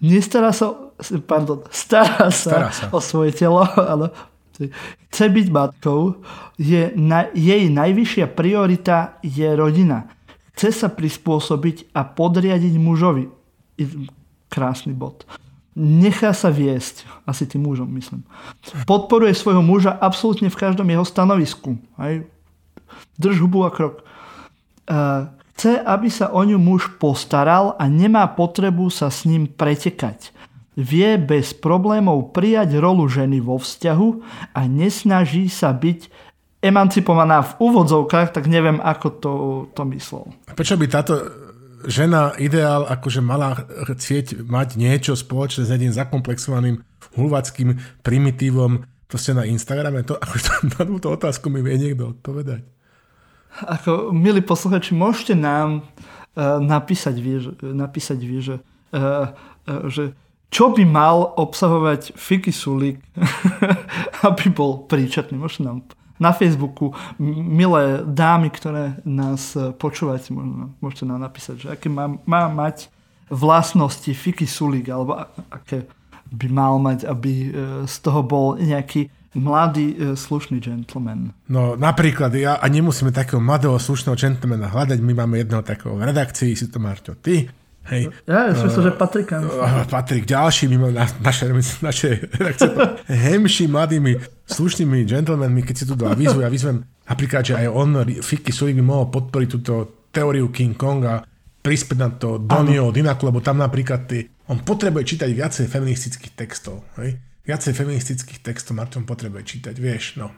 nestará sa, pardon, stará sa, stará sa. o svoje telo, ale chce byť matkou, je na, jej najvyššia priorita je rodina. Chce sa prispôsobiť a podriadiť mužovi krásny bod. Nechá sa viesť, asi tým mužom myslím. Podporuje svojho muža absolútne v každom jeho stanovisku. Aj drž hubu a krok. Chce, aby sa o ňu muž postaral a nemá potrebu sa s ním pretekať. Vie bez problémov prijať rolu ženy vo vzťahu a nesnaží sa byť emancipovaná v úvodzovkách, tak neviem, ako to, to myslel. Prečo by táto žena ideál akože mala chcieť mať niečo spoločné s jedným zakomplexovaným hulvackým primitívom proste na Instagrame? To, akože na túto otázku mi vie niekto odpovedať. Ako, milí posluchači, môžete nám uh, napísať vy, že, napísať vy, že, uh, uh, že čo by mal obsahovať Fiki Sulik, aby bol príčetný. Môžete nám na Facebooku. Milé dámy, ktoré nás e, počúvate, môžete nám napísať, že aké má, má mať vlastnosti Fiki Sulik, alebo aké by mal mať, aby e, z toho bol nejaký mladý, e, slušný gentleman. No napríklad, ja a nemusíme takého mladého, slušného gentlemana hľadať, my máme jedného takého v redakcii, si to Marťo, ty, Hej. Ja, ja uh, že Patrik. Uh, Patrik, ďalší mimo na, naše, naše reakcie. Hemší mladými, slušnými gentlemanmi, keď si tu dá výzvu, ja vyzvem napríklad, že aj on, Fiky Sulik by mohol podporiť túto teóriu King Konga, prispieť na to Donio, Dinaku, lebo tam napríklad ty, on potrebuje čítať viacej feministických textov. Hej? Viacej feministických textov Martin potrebuje čítať, vieš, no.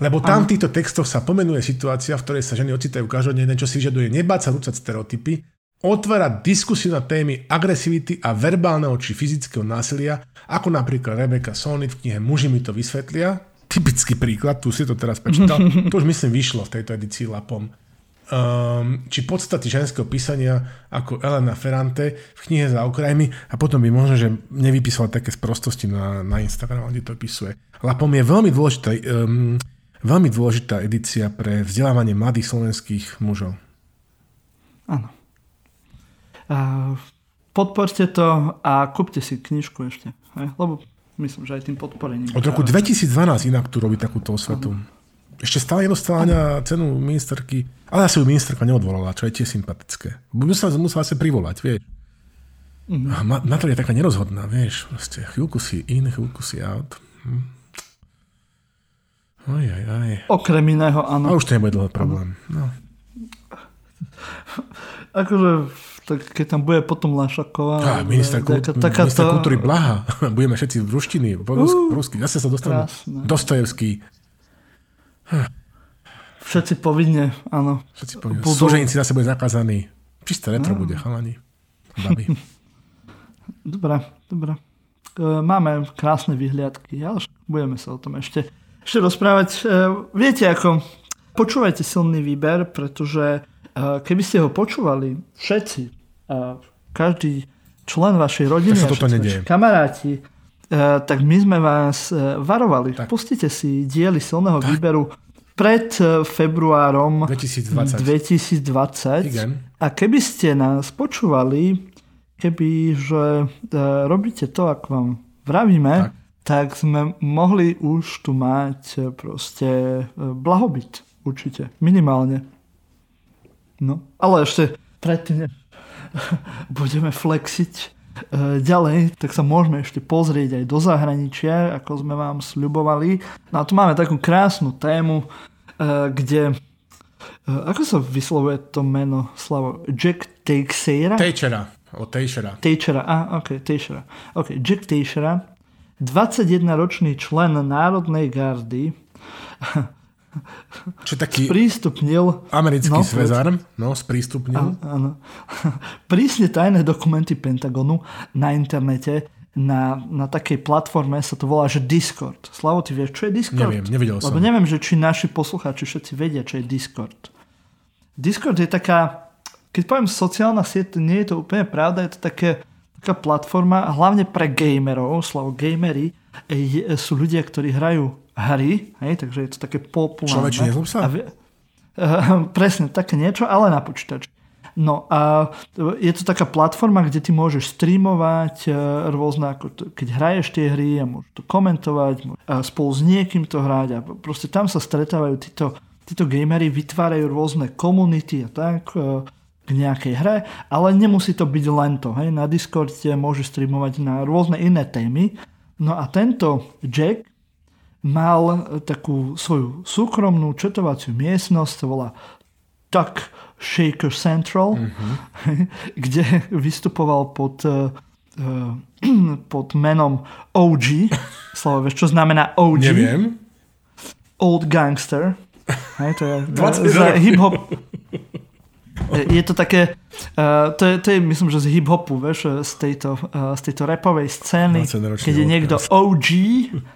Lebo tam v týchto textoch sa pomenuje situácia, v ktorej sa ženy ocitajú každodenne, čo si vyžaduje nebáť sa rúcať stereotypy, otvárať diskusiu na témy agresivity a verbálneho či fyzického násilia, ako napríklad Rebecca Solnit v knihe Muži mi to vysvetlia. Typický príklad, tu si to teraz prečítal, to už myslím vyšlo v tejto edícii Lapom. Um, či podstaty ženského písania ako Elena Ferrante v knihe za Ukrajiny a potom by možno, že nevypísala také sprostosti na, na Instagram, kde to opisuje. Lapom je veľmi dôležitá, um, veľmi dôležitá edícia pre vzdelávanie mladých slovenských mužov. Áno podporte to a kúpte si knižku ešte. Lebo myslím, že aj tým podporením. Od roku 2012 inak tu robí takúto osvetu. Ešte stále nedostala na cenu ministerky, ale asi ju ministerka neodvolala, čo je tiež sympatické. Musela, musela sa privolať, vieš. Mm-hmm. Na to je taká nerozhodná, vieš. Proste chvíľku si in, chvíľku si out. Hm. Aj, aj, aj. Okrem iného, A áno. už to nebude dlho problém. No. Akože, tak keď tam bude potom Lašaková. Á, minister, kul- taká- taká minister to- kultúry Blaha. Budeme všetci v ruštiny, po po rusky. Zase sa dostanú. krásne. Dostojevský. Všetci povinne, áno. Všetci povedia. Budú- Služenci zase bude zakázaný. Čisté retro bude, chalani. Babi. Dobre, dobre. Máme krásne vyhliadky, ale budeme sa o tom ešte, ešte rozprávať. E, Viete ako, počúvajte silný výber, pretože e, keby ste ho počúvali všetci, každý člen vašej rodiny, Tak toto nedieje. kamaráti, e, tak my sme vás e, varovali. Tak. Pustite si diely silného výberu pred e, februárom 2020. 2020. Igen. A keby ste nás počúvali, keby že robíte to, ako vám vravíme, Tak. tak. tak sme mohli už tu mať proste blahobyt. Určite. Minimálne. No. Ale ešte predtým, budeme flexiť e, ďalej, tak sa môžeme ešte pozrieť aj do zahraničia, ako sme vám sľubovali. No a tu máme takú krásnu tému, e, kde e, ako sa vyslovuje to meno, Slavo? Jack Teixeira? Tejčera. O Tejčera. Teixeira, a, ok, Teixeira. Ok, Jack Teixeira, 21-ročný člen Národnej gardy, Čo taký prístupnil americký No, svezar, no, sprístupnil. Áno. Prísne tajné dokumenty Pentagonu na internete na, na takej platforme sa to volá, že Discord. Slavo, ty vieš, čo je Discord? Neviem, nevidel som. Lebo neviem, že či naši poslucháči všetci vedia, čo je Discord. Discord je taká, keď poviem sociálna sieť, nie je to úplne pravda, je to také, taká platforma, hlavne pre gamerov, Slavo, gamery sú ľudia, ktorí hrajú hry, hej, takže je to také populárne. Človeče, nezlob sa. A Uh, presne, také niečo, ale na počítači. No a je to taká platforma, kde ty môžeš streamovať uh, rôzne, ako to, keď hraješ tie hry a môžeš to komentovať môž- a spolu s niekým to hrať a proste tam sa stretávajú títo, títo gamery, vytvárajú rôzne komunity a tak uh, k nejakej hre, ale nemusí to byť len to. Hej? Na Discorde môžeš streamovať na rôzne iné témy. No a tento Jack mal takú svoju súkromnú četovaciu miestnosť, to volá Tuck Shaker Central, mm-hmm. kde vystupoval pod, uh, pod menom OG. Slovo, vieš, čo znamená OG? Neviem. Old Gangster. Hej, to je 20 za hip-hop. Je to také, uh, to, je, to je myslím, že z hip-hopu, vieš, z tejto, uh, z tejto rapovej scény, 20-ročný keď je niekto OG,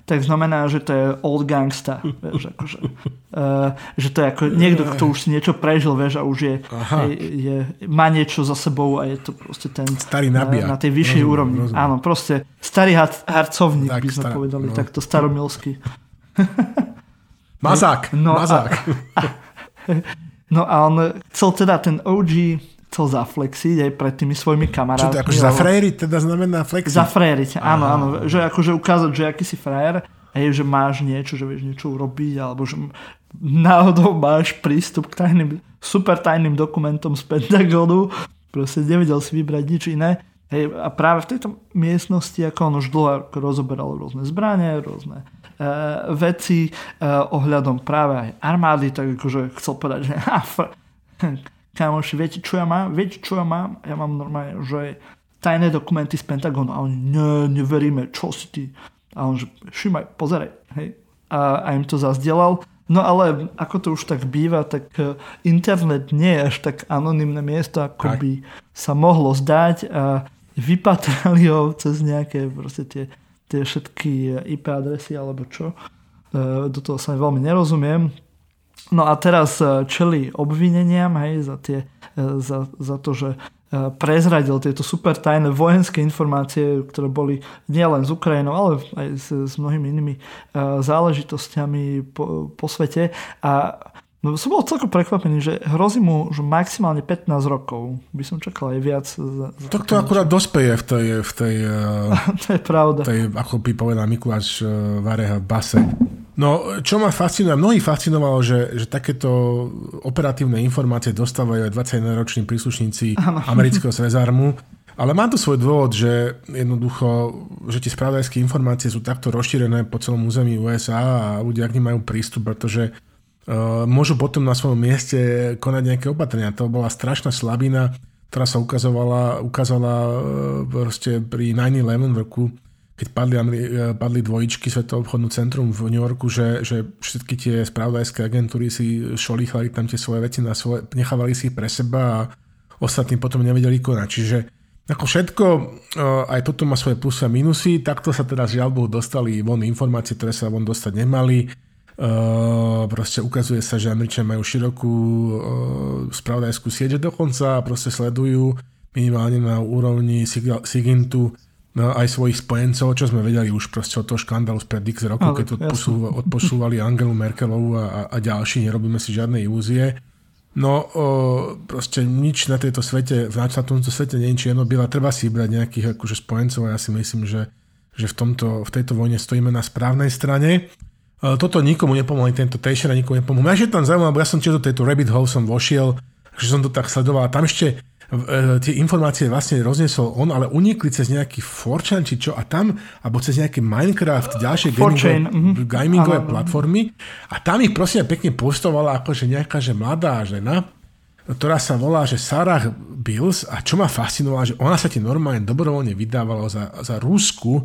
tak znamená, že to je old gangsta, vieš, akože, uh, že to je ako niekto, kto už si niečo prežil, vieš, a už je, Aha. je, je, má niečo za sebou a je to proste ten Starý uh, nabijak. na tej vyššej Rozumiem, úrovni. rozumiem. Áno, proste starý har- harcovník, Tak, by sme stará- povedali, no. takto staromilsky. Mazák. No a- Mazák. No a on chcel teda ten OG chcel zaflexiť aj pred tými svojimi Čo kamarátmi. to akože za lebo- frajery teda znamená flexi? Zafrériť, áno, áno. Že akože ukázať, že aký si frajer, hej, že máš niečo, že vieš niečo urobiť, alebo že náhodou máš prístup k tajným, super tajným dokumentom z Pentagonu, proste nevedel si vybrať nič iné. Hej, a práve v tejto miestnosti, ako on už dlho rozoberal rôzne zbranie, rôzne uh, veci uh, ohľadom práve aj armády, tak akože chcel povedať, že ha, fr- kamoši, viete, čo ja mám? Viete, čo ja mám? Ja mám normálne, že tajné dokumenty z Pentagonu. A oni, ne, neveríme, čo si ty? A on, že všimaj, pozeraj. Hej. A, a im to zazdielal. No ale ako to už tak býva, tak eh, internet nie je až tak anonymné miesto, ako Tak. by sa mohlo zdať a vypatrali ho cez nejaké proste tie, tie všetky IP adresy alebo čo. Eh, Do toho sa veľmi nerozumiem. No a teraz eh, čeli obvineniam hej, za, tie, eh, za, za to, že eh, prezradil tieto super tajné vojenské informácie, ktoré boli nielen z Ukrajinou, ale aj s, s mnohými inými záležitosťami po, po svete. A no, som bol celkom prekvapený, že hrozí mu že maximálne 15 rokov. By som čakal aj viac. Za, za To, to akurát dospeje v tej, v tej, eh, to je pravda. tej ako by povedal Mikuláš eh, Vareha base. No, čo ma fascinuje, mnohých fascinovalo, že, že takéto operatívne informácie dostávajú aj 21-roční príslušníci amerického Svezarmu. Ale má to svoj dôvod, že jednoducho, že tie spravodajské informácie sú takto rozšírené po celom území USA a ľudia k nim majú prístup, pretože môžu potom na svojom mieste konať nejaké opatrenia. To bola strašná slabina, ktorá sa ukazovala, ukázala uh, proste pri 9-11 v roku, keď padli, uh, padli dvojičky Svetové obchodnú centrum v New Yorku, že, že všetky tie spravodajské agentúry si šolíchali tam tie svoje veci na svoje, nechávali si ich pre seba a ostatní potom nevedeli konať. Čiže ako všetko, aj toto má svoje plusy a minusy. Takto sa teda žiaľ Bohu dostali von informácie, ktoré sa von dostať nemali. Proste ukazuje sa, že Američania majú širokú spravodajskú sieť, dokonca proste sledujú minimálne na úrovni Sigintu no, aj svojich spojencov, čo sme vedeli už proste od toho škandálu spred x rokov, keď odposúvali Angelu Merkelovu a, a ďalší, nerobíme si žiadne ilúzie. No, o, proste nič na tejto svete, na tomto svete nie je čierno biela, treba si brať nejakých akože spojencov a ja si myslím, že, že v, tomto, v tejto vojne stojíme na správnej strane. O, toto nikomu nepomohli, tento Tejšera nikomu nepomohli. Ja je tam zaujímavé, ja som tiež do tejto rabbit hole som vošiel, že som to tak sledoval. Tam ešte E, tie informácie vlastne rozniesol on, ale unikli cez nejaký Forchan či čo a tam, alebo cez nejaký Minecraft, ďalšie gamingové, mm-hmm. gamingové platformy a tam ich prosím pekne postovala akože nejaká že mladá žena, ktorá sa volá, že Sarah Bills a čo ma fascinovalo, že ona sa ti normálne dobrovoľne vydávala za, za Rusku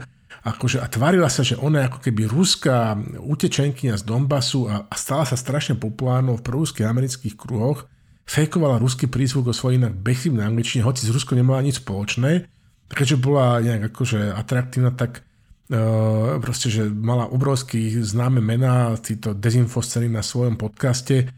akože, a tvárila sa, že ona je ako keby ruská utečenkynia z Donbasu a, a stala sa strašne populárnou v prúských amerických kruhoch fejkovala ruský prízvuk o svojej inak bechybnej angličtine, hoci z Rusko nemala nič spoločné. Keďže bola nejak akože atraktívna, tak uh, proste, že mala obrovský známe mená, títo dezinfosceny na svojom podcaste.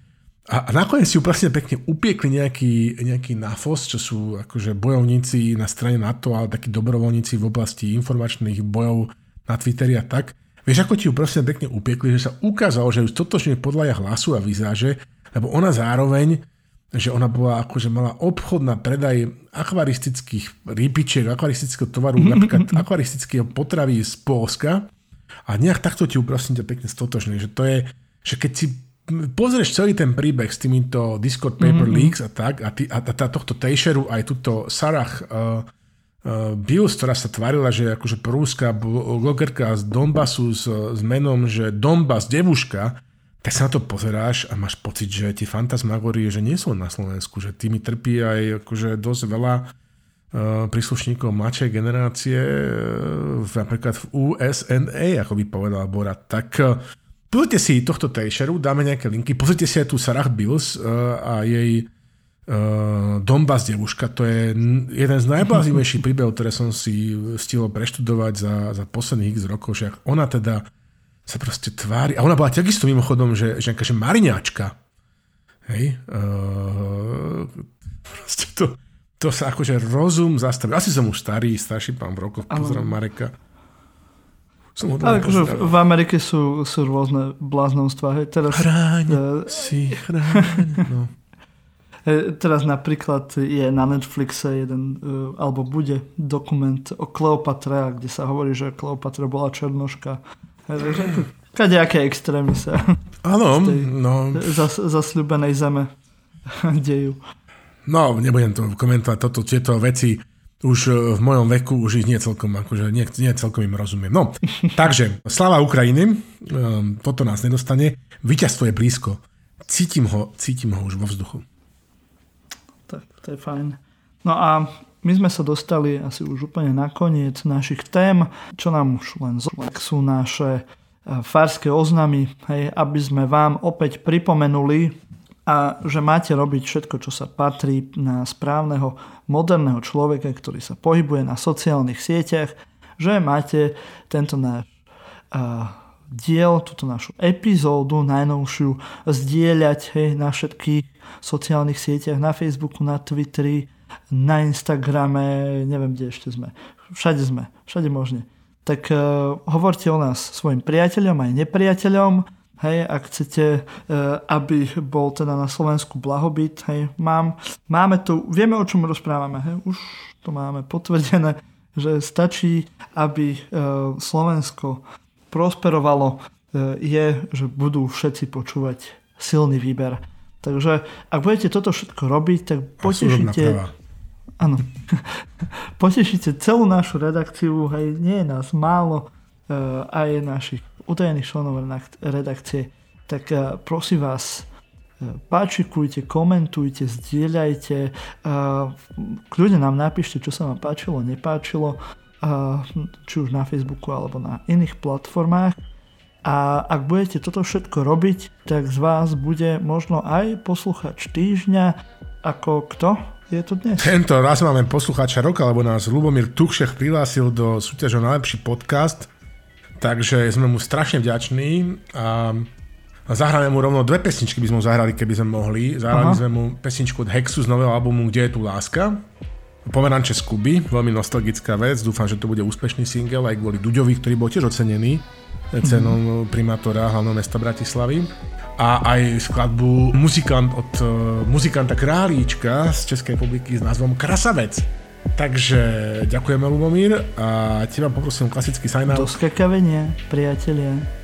A, a nakoniec si ju presne pekne upiekli nejaký, nejaký NAFOS, čo sú akože bojovníci na strane NATO, ale takí dobrovoľníci v oblasti informačných bojov na Twitteri a tak. Vieš, ako ti ju prosím pekne upiekli, že sa ukázalo, že ju stotočne podľa hlasu a výzáže, lebo ona zároveň že ona bola akože mala obchod na predaj akvaristických rybičiek, akvaristického tovaru, napríklad akvaristického potraví z Polska a nejak takto ti prosím ťa pekne stotožný, že to je, že keď si pozrieš celý ten príbeh s týmito Discord Paper mm-hmm. Leaks a tak a, ty, a, a tohto Tejšeru aj túto Sarah uh, uh, Bills, ktorá sa tvarila, že je akože prúska blogerka z Donbasu s, s menom, že Donbas devuška, tak sa na to pozeráš a máš pocit, že tie fantasmagorie, že nie sú na Slovensku, že tými trpí aj akože dosť veľa uh, príslušníkov mladšej generácie, uh, napríklad v USNA, ako by povedal Bora. Tak uh, pozrite si tohto Tejšeru, dáme nejaké linky, pozrite si aj tu Sarah Bills uh, a jej uh, Donbass devuška, to je jeden z najblázivejších príbehov, ktoré som si stihol preštudovať za, za posledných x rokov, že ona teda sa proste tvári. A ona bola takisto mimochodom, že, že, že mariňáčka. Hej. Uh, proste to, to sa akože rozum zastavil. Asi som už starý, starší pán v rokoch, pozrám Mareka. Som Ale akože v Amerike sú, sú rôzne bláznostva. Hej. Teraz, chráň uh, si, chráň. No. Teraz napríklad je na Netflixe jeden, uh, alebo bude dokument o Kleopatre, kde sa hovorí, že Kleopatra bola černoška Kadejaké extrémy sa Áno, no. Zas, zasľubenej zeme dejú. No, nebudem to komentovať, toto, tieto veci už e, v mojom veku už ich nie celkom, akože nie, nie celkom im rozumiem. No, takže, sláva Ukrajiny, um, toto nás nedostane, víťazstvo je blízko. Cítim ho, cítim ho už vo vzduchu. Tak, to je fajn. No a my sme sa dostali asi už úplne na koniec našich tém, čo nám už len sú naše e, farské oznamy, hej, aby sme vám opäť pripomenuli, a že máte robiť všetko, čo sa patrí na správneho moderného človeka, ktorý sa pohybuje na sociálnych sieťach, že máte tento náš uh, diel, túto našu epizódu najnovšiu zdieľať hej, na všetkých sociálnych sieťach, na Facebooku, na Twitteri, na Instagrame, neviem, kde ešte sme. Všade sme, všade možne. Tak uh, hovorte o nás svojim priateľom aj nepriateľom, hej, ak chcete, uh, aby bol teda na Slovensku blahobyt, hej, mám, máme tu, vieme o čom rozprávame, hej, už to máme potvrdené, že stačí, aby uh, Slovensko prosperovalo, uh, je, že budú všetci počúvať silný výber. Takže ak budete toto všetko robiť, tak potešíte Áno. Potešíte celú našu redakciu, hej, nie je nás málo, aj našich utajených členov redakcie, tak uh, prosím vás, uh, páčikujte, komentujte, zdieľajte, kľudne nám napíšte, čo sa vám páčilo, nepáčilo, či už na Facebooku alebo na iných platformách. A ak budete toto všetko robiť, tak z vás bude možno aj posluchač týždňa, ako kto? je to dnes? Tento raz máme poslucháča roka, lebo nás Lubomír Tukšech prihlásil do súťaže najlepší podcast, takže sme mu strašne vďační a zahráme mu rovno dve pesničky by sme mu zahrali, keby sme mohli. Zahrali Aha. sme mu pesničku od Hexu z nového albumu Kde je tu láska. Pomeranče z Kuby, veľmi nostalgická vec, dúfam, že to bude úspešný single aj kvôli Duďovi, ktorý bol tiež ocenený cenou mm-hmm. primátora hlavného mesta Bratislavy a aj skladbu muzikant od uh, muzikanta Králíčka z Českej republiky s názvom Krasavec. Takže ďakujeme, Lubomír, a teba poprosím klasický sign Do skakavenia, priatelia.